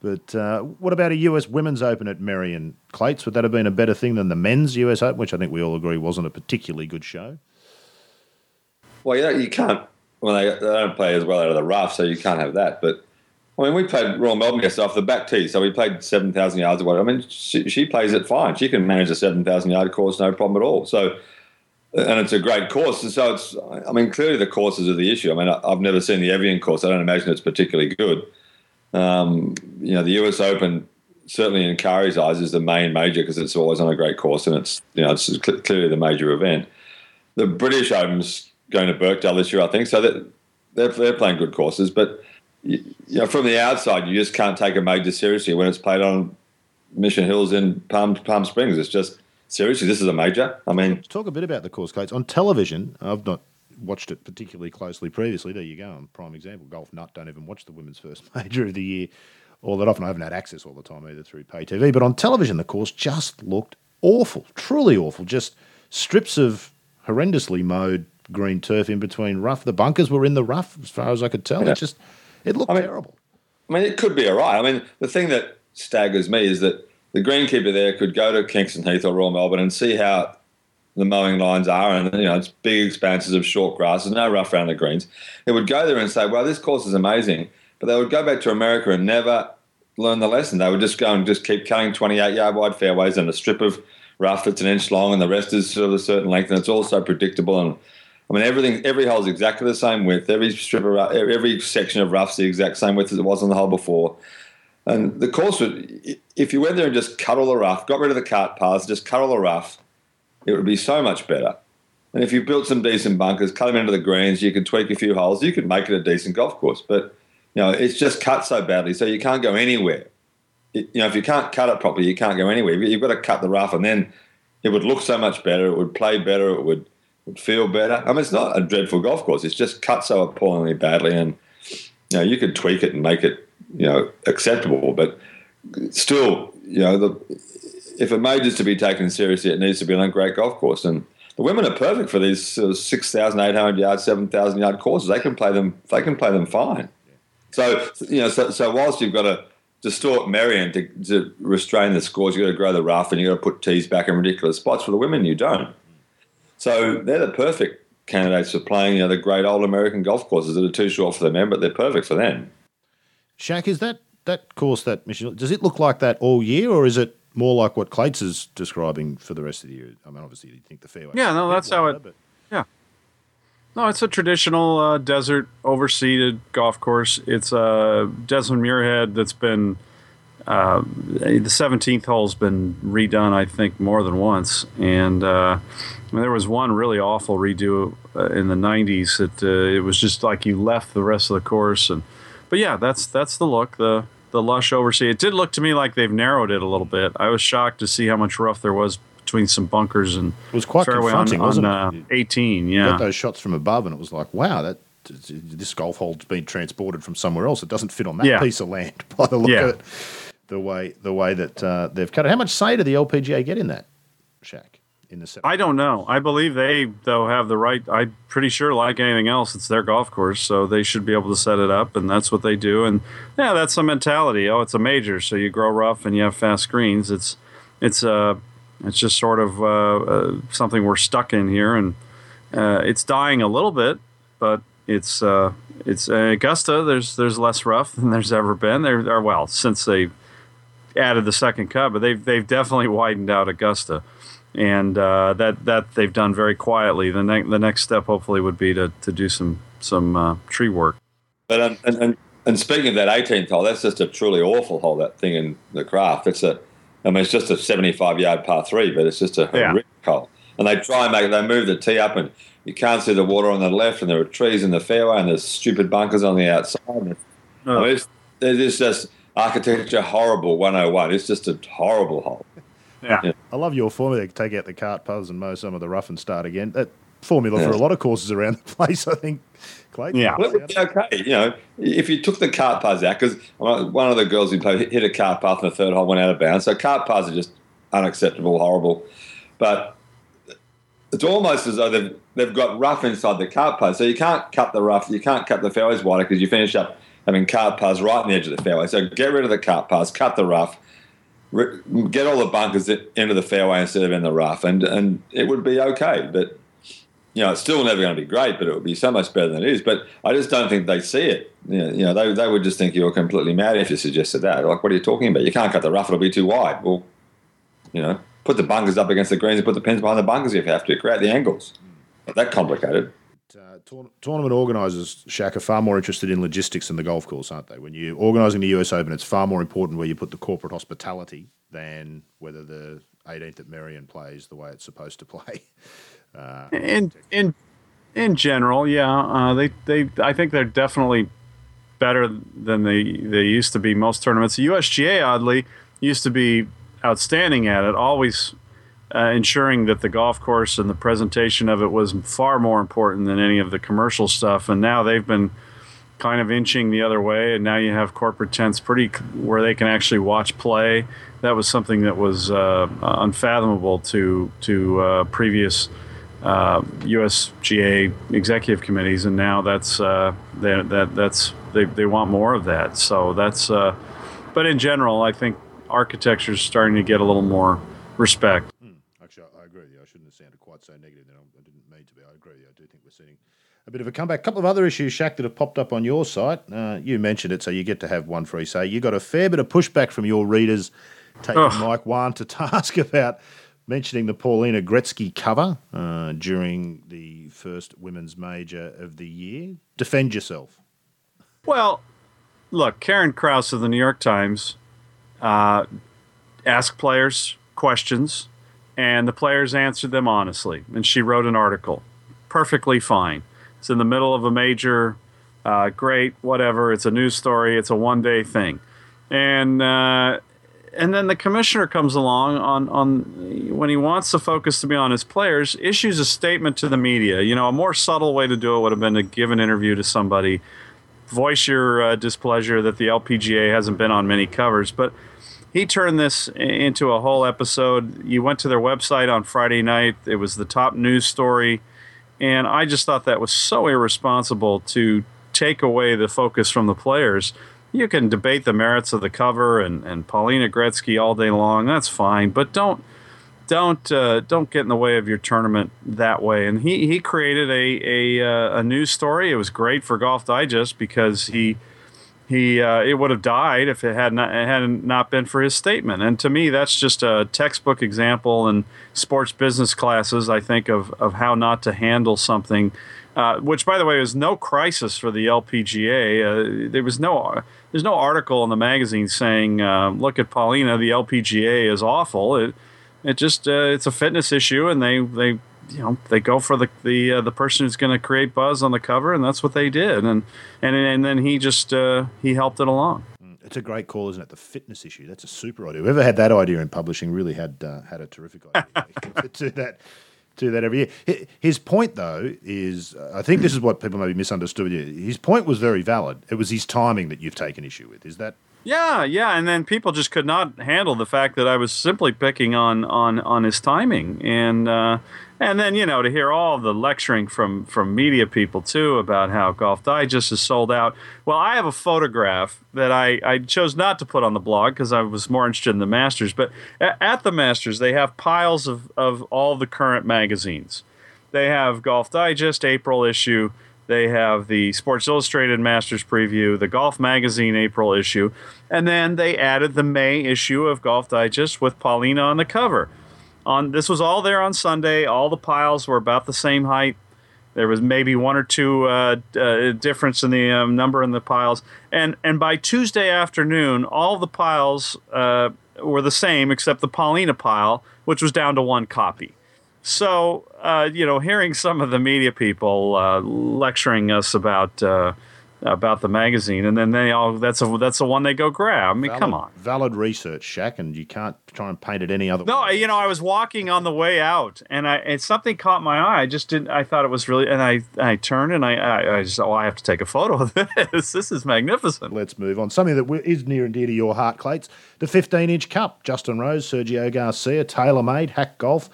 But uh, what about a US Women's Open at Merion Clates? Would that have been a better thing than the Men's US Open, which I think we all agree wasn't a particularly good show? Well, yeah, you can't well, they, they don't play as well out of the rough, so you can't have that. But I mean, we played Royal Melbourne yesterday off the back tee, so we played seven thousand yards or whatever. I mean, she, she plays it fine. She can manage a seven thousand yard course, no problem at all. So, and it's a great course. And so it's, I mean, clearly the courses are the issue. I mean, I've never seen the Evian course. I don't imagine it's particularly good. Um, you know, the US Open certainly in Kari's eyes is the main major because it's always on a great course and it's you know it's cl- clearly the major event. The British Open's going to Birkdale this year, I think, so that they're, they're playing good courses, but you know, from the outside, you just can't take a major seriously when it's played on Mission Hills in Palm Palm Springs. It's just seriously, this is a major. I mean, talk a bit about the course, Clates. On television, I've not watched it particularly closely previously. There you go, prime example. Golf nut don't even watch the women's first major of the year all that often. I haven't had access all the time either through pay TV, but on television, the course just looked awful, truly awful. Just strips of horrendously mowed green turf in between rough. The bunkers were in the rough, as far as I could tell. Yeah. It just it looked I mean, terrible. I mean, it could be all right. I mean, the thing that staggers me is that the greenkeeper there could go to Kingston Heath or Royal Melbourne and see how the mowing lines are, and you know it's big expanses of short grass. There's no rough around the greens. It would go there and say, "Well, this course is amazing," but they would go back to America and never learn the lesson. They would just go and just keep cutting 28 yard wide fairways and a strip of rough that's an inch long, and the rest is sort of a certain length, and it's also predictable. And I mean, everything, every hole is exactly the same width. Every strip of every section of rough's the exact same width as it was on the hole before. And the course would, if you went there and just cut all the rough, got rid of the cart paths, just cut all the rough, it would be so much better. And if you built some decent bunkers, cut them into the greens, you could tweak a few holes, you could make it a decent golf course. But you know, it's just cut so badly, so you can't go anywhere. It, you know, if you can't cut it properly, you can't go anywhere. You've got to cut the rough, and then it would look so much better. It would play better. It would feel better. I mean, it's not a dreadful golf course. It's just cut so appallingly badly, and you know, you could tweak it and make it you know acceptable, but still, you know, the if a major's to be taken seriously, it needs to be a great golf course. And the women are perfect for these sort of six thousand eight hundred yard, seven thousand yard courses. They can play them. They can play them fine. So you know, so, so whilst you've got to distort Merion to, to restrain the scores, you've got to grow the rough and you've got to put tees back in ridiculous spots. For the women, you don't. So they're the perfect candidates for playing, you know, the great old American golf courses that are too short for the men, but they're perfect for them. Shaq, is that that course that mission? Does it look like that all year, or is it more like what Clates is describing for the rest of the year? I mean, obviously, you think the fairway. Yeah, no, that's how it. But no, it's a traditional uh, desert overseeded golf course. It's a Desmond Muirhead that's been uh, the 17th hole's been redone, I think, more than once. And uh, there was one really awful redo uh, in the 90s that uh, it was just like you left the rest of the course. And but yeah, that's that's the look. The the lush oversea. It did look to me like they've narrowed it a little bit. I was shocked to see how much rough there was between some bunkers and it was quite confronting, on, wasn't on, it? Uh, 18, yeah. got those shots from above, and it was like, wow, that this golf hole's been transported from somewhere else. It doesn't fit on that yeah. piece of land by the look yeah. of it. The way the way that uh, they've cut it. How much say do the LPGA get in that, Shaq? In the I don't know. I believe they though have the right. I'm pretty sure, like anything else, it's their golf course, so they should be able to set it up, and that's what they do. And yeah, that's the mentality. Oh, it's a major, so you grow rough and you have fast greens. It's it's uh, it's just sort of uh, uh, something we're stuck in here, and uh, it's dying a little bit, but it's uh, it's Augusta. There's there's less rough than there's ever been. There well since they added the second cut, but they've they've definitely widened out Augusta, and uh, that that they've done very quietly. The next the next step hopefully would be to, to do some some tree work. But um, and, and and speaking of that 18th hole, that's just a truly awful hole. That thing in the Kraft. It's a I mean, it's just a 75 yard par three, but it's just a yeah. horrific hole. And they try and make they move the tee up, and you can't see the water on the left, and there are trees in the fairway, and there's stupid bunkers on the outside. And oh. I mean, it's, it's just architecture horrible 101. It's just a horrible hole. Yeah. yeah. I love your formula. Take out the cart paths and mow some of the rough and start again. That formula yeah. for a lot of courses around the place, I think. Clayton, yeah, well, it would be okay. You know, if you took the cart paths out, because one of the girls who played hit a cart path in the third hole went out of bounds. So cart paths are just unacceptable, horrible. But it's almost as though they've they've got rough inside the cart path, so you can't cut the rough, you can't cut the fairways wider because you finish up having cart paths right on the edge of the fairway. So get rid of the cart paths, cut the rough, get all the bunkers into the fairway instead of in the rough, and and it would be okay. But you know, it's still never going to be great, but it would be so much better than it is. But I just don't think they see it. You know, you know they, they would just think you're completely mad if you suggested that. Like, what are you talking about? You can't cut the rough; it'll be too wide. Well, you know, put the bunkers up against the greens and put the pins behind the bunkers if you have to. Create the angles. Not that complicated. Uh, tour- tournament organisers, Shaq, are far more interested in logistics than the golf course, aren't they? When you're organising the US Open, it's far more important where you put the corporate hospitality than whether the 18th at Merion plays the way it's supposed to play. Uh, in in in general, yeah, uh, they they I think they're definitely better than they they used to be. Most tournaments, the USGA oddly used to be outstanding at it, always uh, ensuring that the golf course and the presentation of it was far more important than any of the commercial stuff. And now they've been kind of inching the other way, and now you have corporate tents pretty where they can actually watch play. That was something that was uh, unfathomable to to uh, previous uh, USGA executive committees, and now that's uh, they, that that's they, they want more of that. So that's uh, but in general, I think architecture is starting to get a little more respect. Hmm. Actually, I agree with you. I shouldn't so negative. Then I didn't mean to be. I agree. I do think we're seeing a bit of a comeback. A couple of other issues, Shaq, that have popped up on your site. Uh, you mentioned it, so you get to have one free say. You got a fair bit of pushback from your readers, taking Ugh. Mike Whan to task about mentioning the Paulina Gretzky cover uh, during the first women's major of the year. Defend yourself. Well, look, Karen Crouse of the New York Times uh, asked players questions, and the players answered them honestly. And she wrote an article. Perfectly fine. It's in the middle of a major, uh, great, whatever. It's a news story. It's a one day thing. And uh, and then the commissioner comes along on on when he wants the focus to be on his players, issues a statement to the media. You know, a more subtle way to do it would have been to give an interview to somebody, voice your uh, displeasure that the LPGA hasn't been on many covers, but he turned this into a whole episode. You went to their website on Friday night. It was the top news story, and I just thought that was so irresponsible to take away the focus from the players you can debate the merits of the cover and, and Paulina Gretzky all day long. That's fine, but don't don't uh, don't get in the way of your tournament that way. And he he created a a, uh, a news story. It was great for Golf Digest because he he uh, it would have died if it had not it had not been for his statement. And to me, that's just a textbook example in sports business classes. I think of of how not to handle something uh, which, by the way, was no crisis for the LPGA. Uh, there was no there's no article in the magazine saying, uh, "Look at Paulina, the LPGA is awful." It it just uh, it's a fitness issue, and they they you know they go for the the uh, the person who's going to create buzz on the cover, and that's what they did. And and and then he just he helped it along. Mm, it's a great call, isn't it? The fitness issue. That's a super idea. Whoever had that idea in publishing really had had a terrific idea to that do that every year. His point, though, is I think this is what people maybe misunderstood. His point was very valid. It was his timing that you've taken issue with. Is that yeah, yeah, and then people just could not handle the fact that I was simply picking on on on his timing, and uh, and then you know to hear all the lecturing from from media people too about how Golf Digest is sold out. Well, I have a photograph that I I chose not to put on the blog because I was more interested in the Masters, but at, at the Masters they have piles of of all the current magazines. They have Golf Digest April issue. They have the Sports Illustrated Masters preview, the Golf Magazine April issue, and then they added the May issue of Golf Digest with Paulina on the cover. On this was all there on Sunday. All the piles were about the same height. There was maybe one or two uh, uh, difference in the um, number in the piles, and and by Tuesday afternoon, all the piles uh, were the same except the Paulina pile, which was down to one copy. So, uh, you know, hearing some of the media people uh, lecturing us about uh, about the magazine, and then they all that's a that's the one they go grab. I mean, valid, come on, valid research, Shaq, and you can't try and paint it any other no, way. No, you know, I was walking on the way out, and I and something caught my eye. I just didn't. I thought it was really, and I I turned and I I, I just oh I have to take a photo of this. this is magnificent. Let's move on. Something that is near and dear to your heart, Clates. The 15 inch cup. Justin Rose, Sergio Garcia, TaylorMade, Hack Golf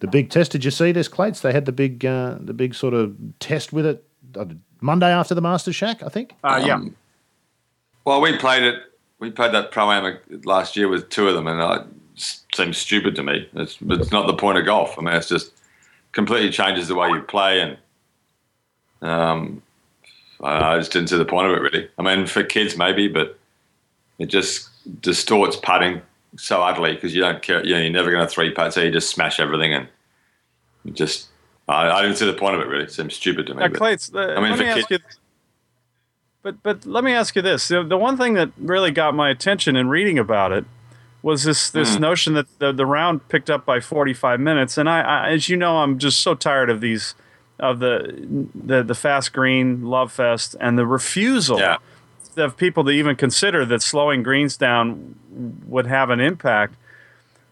the big test. Did you see this, Clates? They had the big, uh, the big sort of test with it uh, Monday after the Masters Shaq, I think. Uh, yeah. Um, well, we played it. We played that pro am last year with two of them, and it seems stupid to me. It's, it's not the point of golf. I mean, it's just completely changes the way you play, and um, I just didn't see the point of it really. I mean, for kids maybe, but it just distorts putting so ugly because you don't care. You know, you're never going to three putt, so you just smash everything and just. I, I didn't see the point of it really. It seems stupid to me. Now, Clates, uh, I mean, let me ask you. But but let me ask you this: the, the one thing that really got my attention in reading about it was this this Hmm. notion that the, the round picked up by 45 minutes, and I, I as you know, I'm just so tired of these of the the the fast green love fest and the refusal Yeah. Of people to even consider that slowing greens down would have an impact.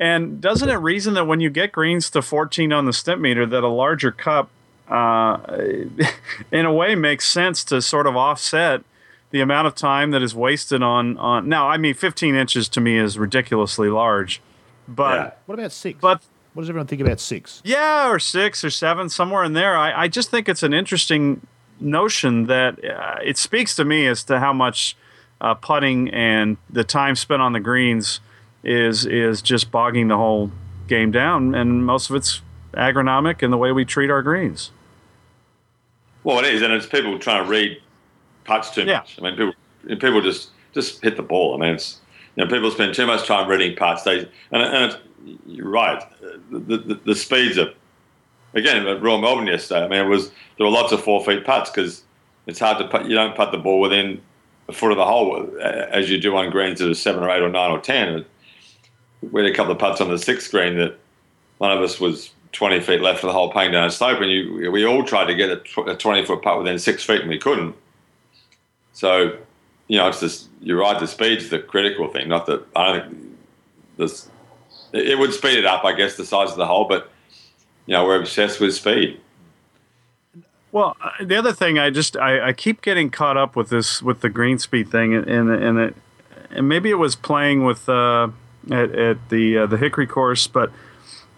And doesn't it reason that when you get greens to 14 on the stimp meter, that a larger cup, uh, in a way, makes sense to sort of offset the amount of time that is wasted on on. Now, I mean, 15 inches to me is ridiculously large, but Yeah. What about six? but what does everyone think about six? yeah, or six or seven, somewhere in there. I, I just think it's an interesting notion that uh, it speaks to me as to how much uh, putting and the time spent on the greens is is just bogging the whole game down, and most of it's agronomic in the way we treat our greens. Well, it is, and it's people trying to read putts too Yeah. much. I mean, people people just just hit the ball. I mean, it's you know people spend too much time reading putts. They and, and it's, you're right. The, the, the speeds are again at Royal Melbourne yesterday. I mean, it was there were lots of four feet putts because it's hard to put. You don't putt the ball within a foot of the hole as you do on greens that are seven or eight or nine or ten. We had a couple of putts on the sixth green that one of us was 20 feet left of the hole paying down a slope, and you, we all tried to get a, tw- a 20 foot putt within six feet, and we couldn't. So, you know, it's just you're right. The speed's the critical thing, not that I don't think this. It would speed it up, I guess, the size of the hole, but you know, we're obsessed with speed. Well, uh, the other thing I just I, I keep getting caught up with this with the green speed thing, and and, and it and maybe it was playing with uh, at, at the uh, the Hickory course, but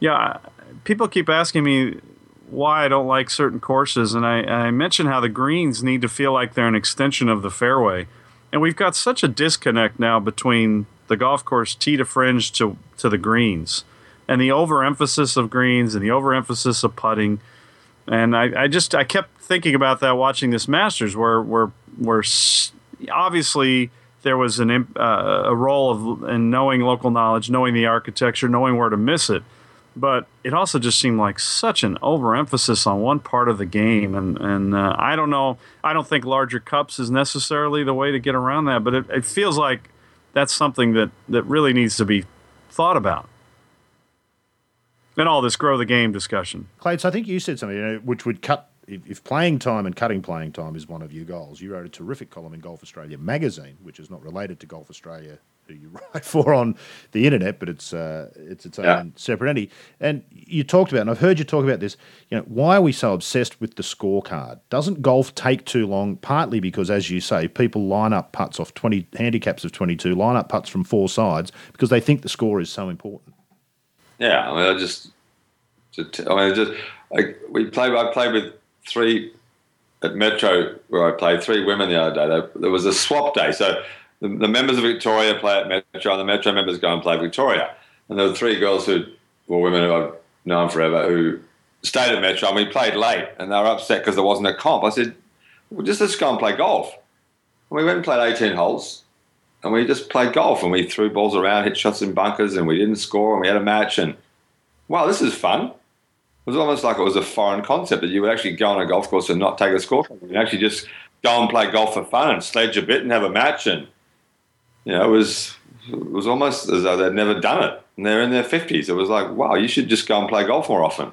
yeah, people keep asking me why I don't like certain courses, and I, I mention how the greens need to feel like they're an extension of the fairway, and we've got such a disconnect now between the golf course tee to fringe to to the greens, and the overemphasis of greens and the overemphasis of putting. And I, I just I kept thinking about that watching this Masters, where where where obviously there was an uh, a role of in knowing local knowledge, knowing the architecture, knowing where to miss it. But it also just seemed like such an overemphasis on one part of the game, and and uh, I don't know. I don't think larger cups is necessarily the way to get around that, but it, it feels like that's something that that really needs to be thought about. And all this grow the game discussion. Clates, I think you said something you know, which would cut. If, if playing time and cutting playing time is one of your goals, you wrote a terrific column in Golf Australia magazine, which is not related to Golf Australia, who you write for on the internet, but it's uh, it's its own Yeah. separate entity. And you talked about, and I've heard you talk about this. You know, why are we so obsessed with the scorecard? Doesn't golf take too long? Partly because, as you say, people line up putts off twenty handicaps of twenty-two, line up putts from four sides because they think the score is so important. Yeah, I mean, I just, just I mean, just like we played. I played with three at Metro where I played three women the other day. There, was a swap day, so the, the members of Victoria play at Metro, and the Metro members go and play Victoria. And there were three girls who were women who I've known forever who stayed at Metro, and we played late, and they were upset because there wasn't a comp. I said, "Well, just let's go and play golf." And we went and played 18 holes and we just played golf and we threw balls around, hit shots in bunkers, and we didn't score and we had a match. And wow, this is fun. It was almost like it was a foreign concept that you would actually go on a golf course and not take a score. You actually just go and play golf for fun and sledge a bit and have a match. And you know, it was it was almost as though they'd never done it. And they're in their fifties. It was like, wow, you should just go and play golf more often.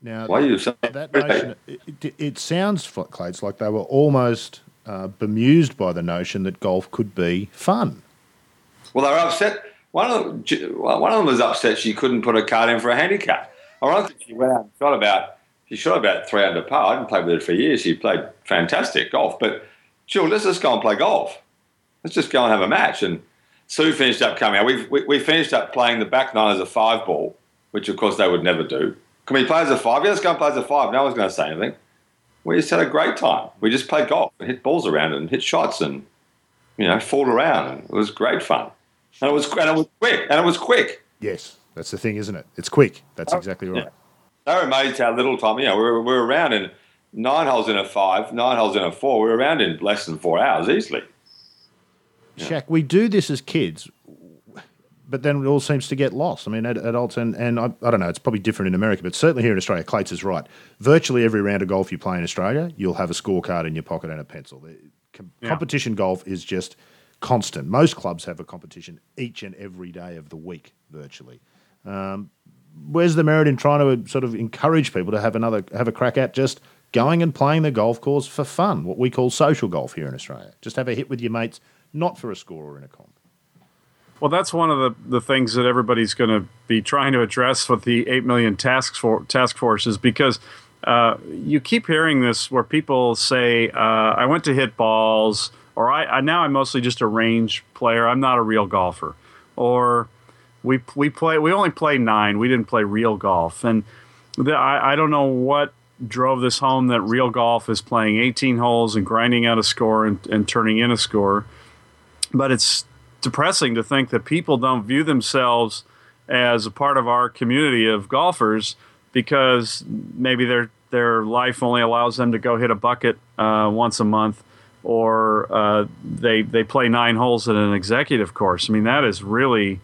Now, Why are you so that notion, it, it, it sounds, Clates, like they were almost uh, bemused by the notion that golf could be fun. Well, they were upset. One of them, one of them was upset she couldn't put a card in for a handicap. Ironically, she went out and shot about she shot about three under par. I hadn't played with her for years. She played fantastic golf, but Jill, let's just go and play golf. Let's just go and have a match. And Sue finished up coming out. We, we, we finished up playing the back nine as a five ball, which of course they would never do. Can we play as a five? Yeah, let's go and play as a five. No one's going to say anything. We just had a great time. We just played golf and hit balls around and hit shots and you know fooled around. And it was great fun. And it was and it was quick. And it was quick. Yes, that's the thing, isn't it? It's quick. That's Oh, exactly right. they were amazed how little time. You know, we were, we were around in nine holes in a five, nine holes in a four. We were around in less than four hours easily. Shaq, we do this as kids, but then it all seems to get lost. I mean, ad- adults, and, and I, I don't know, it's probably different in America, but certainly here in Australia, Clates is right. Virtually every round of golf you play in Australia, you'll have a scorecard in your pocket and a pencil. Com- Yeah. Competition golf is just constant. Most clubs have a competition each and every day of the week, virtually. Um, where's the merit in trying to sort of encourage people to have another have a crack at just going and playing the golf course for fun, what we call social golf here in Australia? Just have a hit with your mates, not for a score or in a comp. Well, that's one of the, the things that everybody's going to be trying to address with the 8 million task, for, task forces because uh, you keep hearing this where people say, uh, I went to hit balls, or I, I now I'm mostly just a range player. I'm not a real golfer. Or we, we, play, we only play nine, we didn't play real golf. And the, I, I don't know what drove this home that real golf is playing 18 holes and grinding out a score and, and turning in a score but it's depressing to think that people don't view themselves as a part of our community of golfers because maybe their their life only allows them to go hit a bucket uh, once a month or uh, they they play nine holes at an executive course. I mean that is really.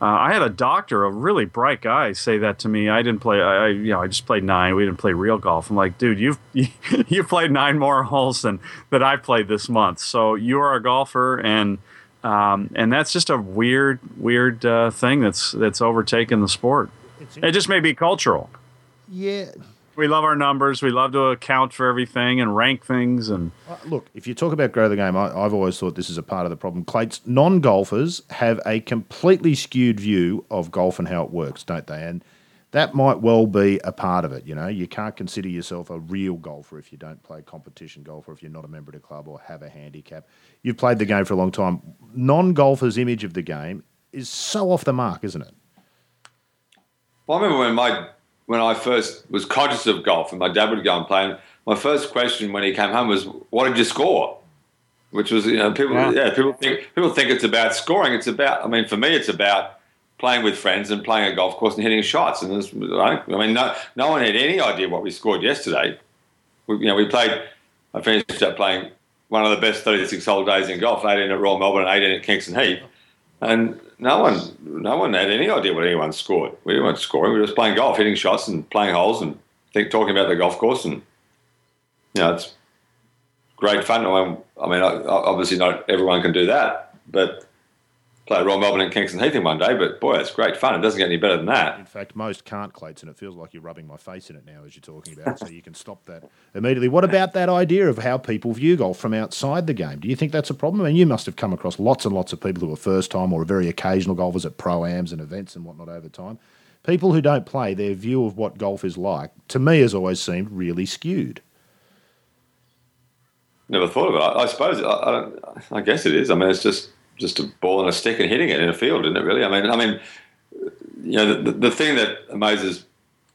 Uh, I had a doctor, a really bright guy, say that to me. I didn't play. I, I you know I just played nine. We didn't play real golf. I'm like, dude, you've you played nine more holes than that I played this month. So you are a golfer, and um, and that's just a weird, weird uh, thing that's that's overtaken the sport. It just may be cultural. Yeah. We love our numbers. We love to account for everything and rank things. And Uh, Look, if you talk about grow the game, I, I've always thought this is a part of the problem. Clates, non golfers have a completely skewed view of golf and how it works, don't they? And that might well be a part of it. You know, you can't consider yourself a real golfer if you don't play competition golf or if you're not a member of a club or have a handicap. You've played the game for a long time. Non golfers' image of the game is so off the mark, isn't it? Well, I remember when my when I first was conscious of golf and my dad would go and play. And my first question when he came home was, "What did you score?" Which was, you know, people, Yeah. yeah, people think people think it's about scoring. It's about, I mean, for me, it's about playing with friends and playing a golf course and hitting shots. And I I mean, no, no one had any idea what we scored yesterday. We, you know, we played. I finished up playing one of the best 36 hole days in golf, 18 at Royal Melbourne and 18 at Kingston Heath. And no one, no one had any idea what anyone scored. We weren't scoring. We were just playing golf, hitting shots, and playing holes, and think, talking about the golf course. And you know, it's great fun. I mean, I mean, obviously not everyone can do that, but play Royal Melbourne and Kingston Heath in one day. But boy, it's great fun. It doesn't get any better than that. In fact, most can't, Clates, and it feels like you're rubbing my face in it now as you're talking about it, so you can stop that immediately. What about that idea of how people view golf from outside the game? Do you think that's a problem? I mean, you must have come across lots and lots of people who are first time or very occasional golfers at pro-ams and events and whatnot over time. People who don't play, their view of what golf is like, to me, has always seemed really skewed. Never thought of it. I, I suppose. I, I, don't, I guess it is. I mean, it's just just a ball and a stick and hitting it in a field, isn't it? Really. I mean, I mean, you know, the, the thing that amazes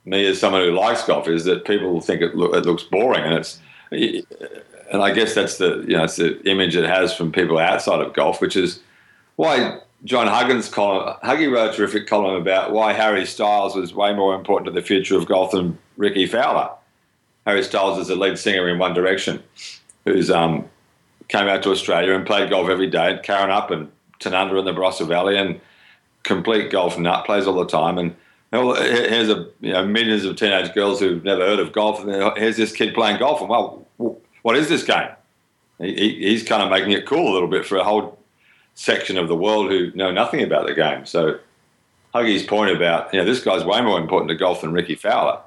me as someone who likes golf is that people think it, look, it looks boring, and it's, and I guess that's the you know it's the image it has from people outside of golf, which is why John Huggan's column, Huggy wrote a terrific column about why Harry Styles was way more important to the future of golf than Rickie Fowler. Harry Styles is the lead singer in One Direction, who's um, came out to Australia and played golf every day, at Karen up and Tanunda in the Barossa Valley, and complete golf nut, plays all the time. And well, here's a you know millions of teenage girls who've never heard of golf, and here's this kid playing golf, and well, what is this game? He, he's kind of making it cool a little bit for a whole section of the world who know nothing about the game. So Huggy's point about you know this guy's way more important to golf than Rickie Fowler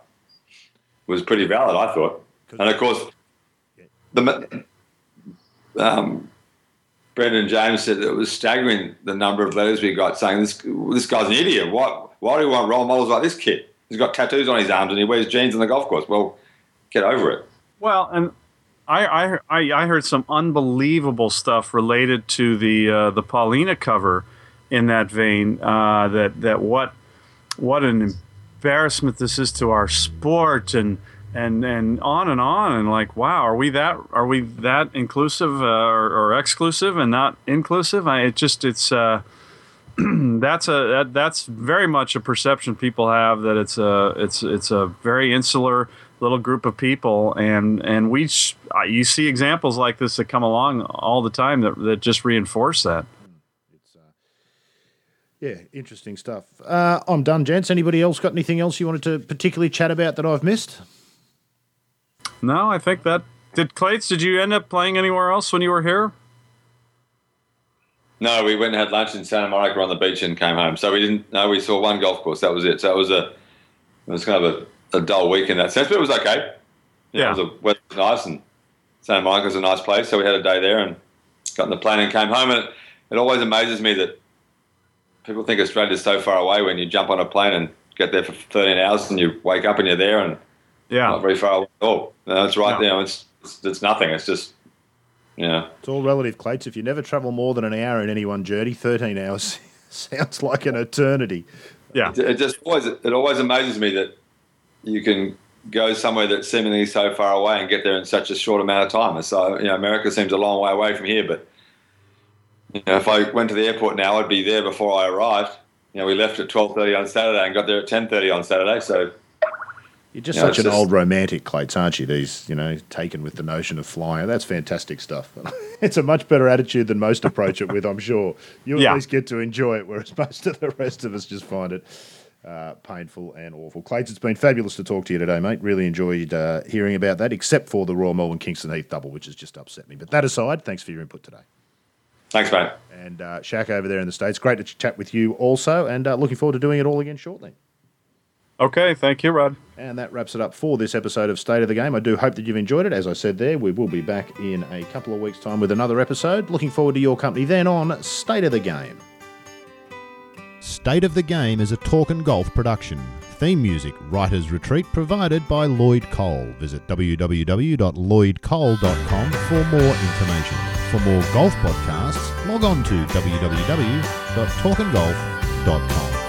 was pretty valid, I thought. And of course, the um, Brendan James said it was staggering the number of letters we got saying this this guy's an idiot. Why why do we want role models like this kid? He's got tattoos on his arms and he wears jeans on the golf course. Well, get over it. Well, and I I I heard some unbelievable stuff related to the uh, the Paulina cover in that vein. Uh, that that what what an embarrassment this is to our sport and and and on and on and like wow are we that are we that inclusive uh, or, or exclusive and not inclusive I, it just it's uh that's a that, that's very much a perception people have that it's a it's it's a very insular little group of people, and and we you see examples like this that come along all the time that that just reinforce that. It's uh, yeah, interesting stuff. Uh, I'm done, gents. Anybody else got anything else you wanted to particularly chat about that I've missed? No, I think that did Clates. Did you end up playing anywhere else when you were here? No, we went and had lunch in Santa Monica on the beach and came home. So we didn't. No, we saw one golf course. That was it. So it was a. It was kind of a, a dull week in that sense, but it was okay. Yeah, yeah. it was a, weather was nice and Santa Monica's a nice place. So we had a day there and got in the plane and came home. And it, it always amazes me that people think Australia's so far away when you jump on a plane and get there for 13 hours and you wake up and you're there and yeah, not very far away at all. No, that's right. No. You it's, it's, it's nothing. It's just yeah. It's all relative, Clates. If you never travel more than an hour in any one journey, 13 hours sounds like an eternity. Yeah. It, it, just always, it always amazes me that you can go somewhere that's seemingly so far away and get there in such a short amount of time. So, uh, you know, America seems a long way away from here, but you know, if I went to the airport now, I'd be there before I arrived. You know, we left at 12.30 on Saturday and got there at 10.30 on Saturday, so you're just you know, such an just, old romantic, Clates, aren't you? These, you know, taken with the notion of flying. That's fantastic stuff. it's a much better attitude than most approach it with, I'm sure. You yeah. at least get to enjoy it, whereas most of the rest of us just find it uh, painful and awful. Clates, it's been fabulous to talk to you today, mate. Really enjoyed uh, hearing about that, except for the Royal Melbourne Kingston Heath double, which has just upset me. But that aside, thanks for your input today. Thanks, mate. And uh, Shaq over there in the States, great to chat with you also, and uh, looking forward to doing it all again shortly. Okay, thank you, Rod. And that wraps it up for this episode of State of the Game. I do hope that you've enjoyed it. As I said there, we will be back in a couple of weeks' time with another episode. Looking forward to your company then on State of the Game. State of the Game is a talk and golf production. Theme music, Writer's Retreat, provided by Lloyd Cole. Visit www.lloydcole.com for more information. For more golf podcasts, log on to www.talkandgolf.com.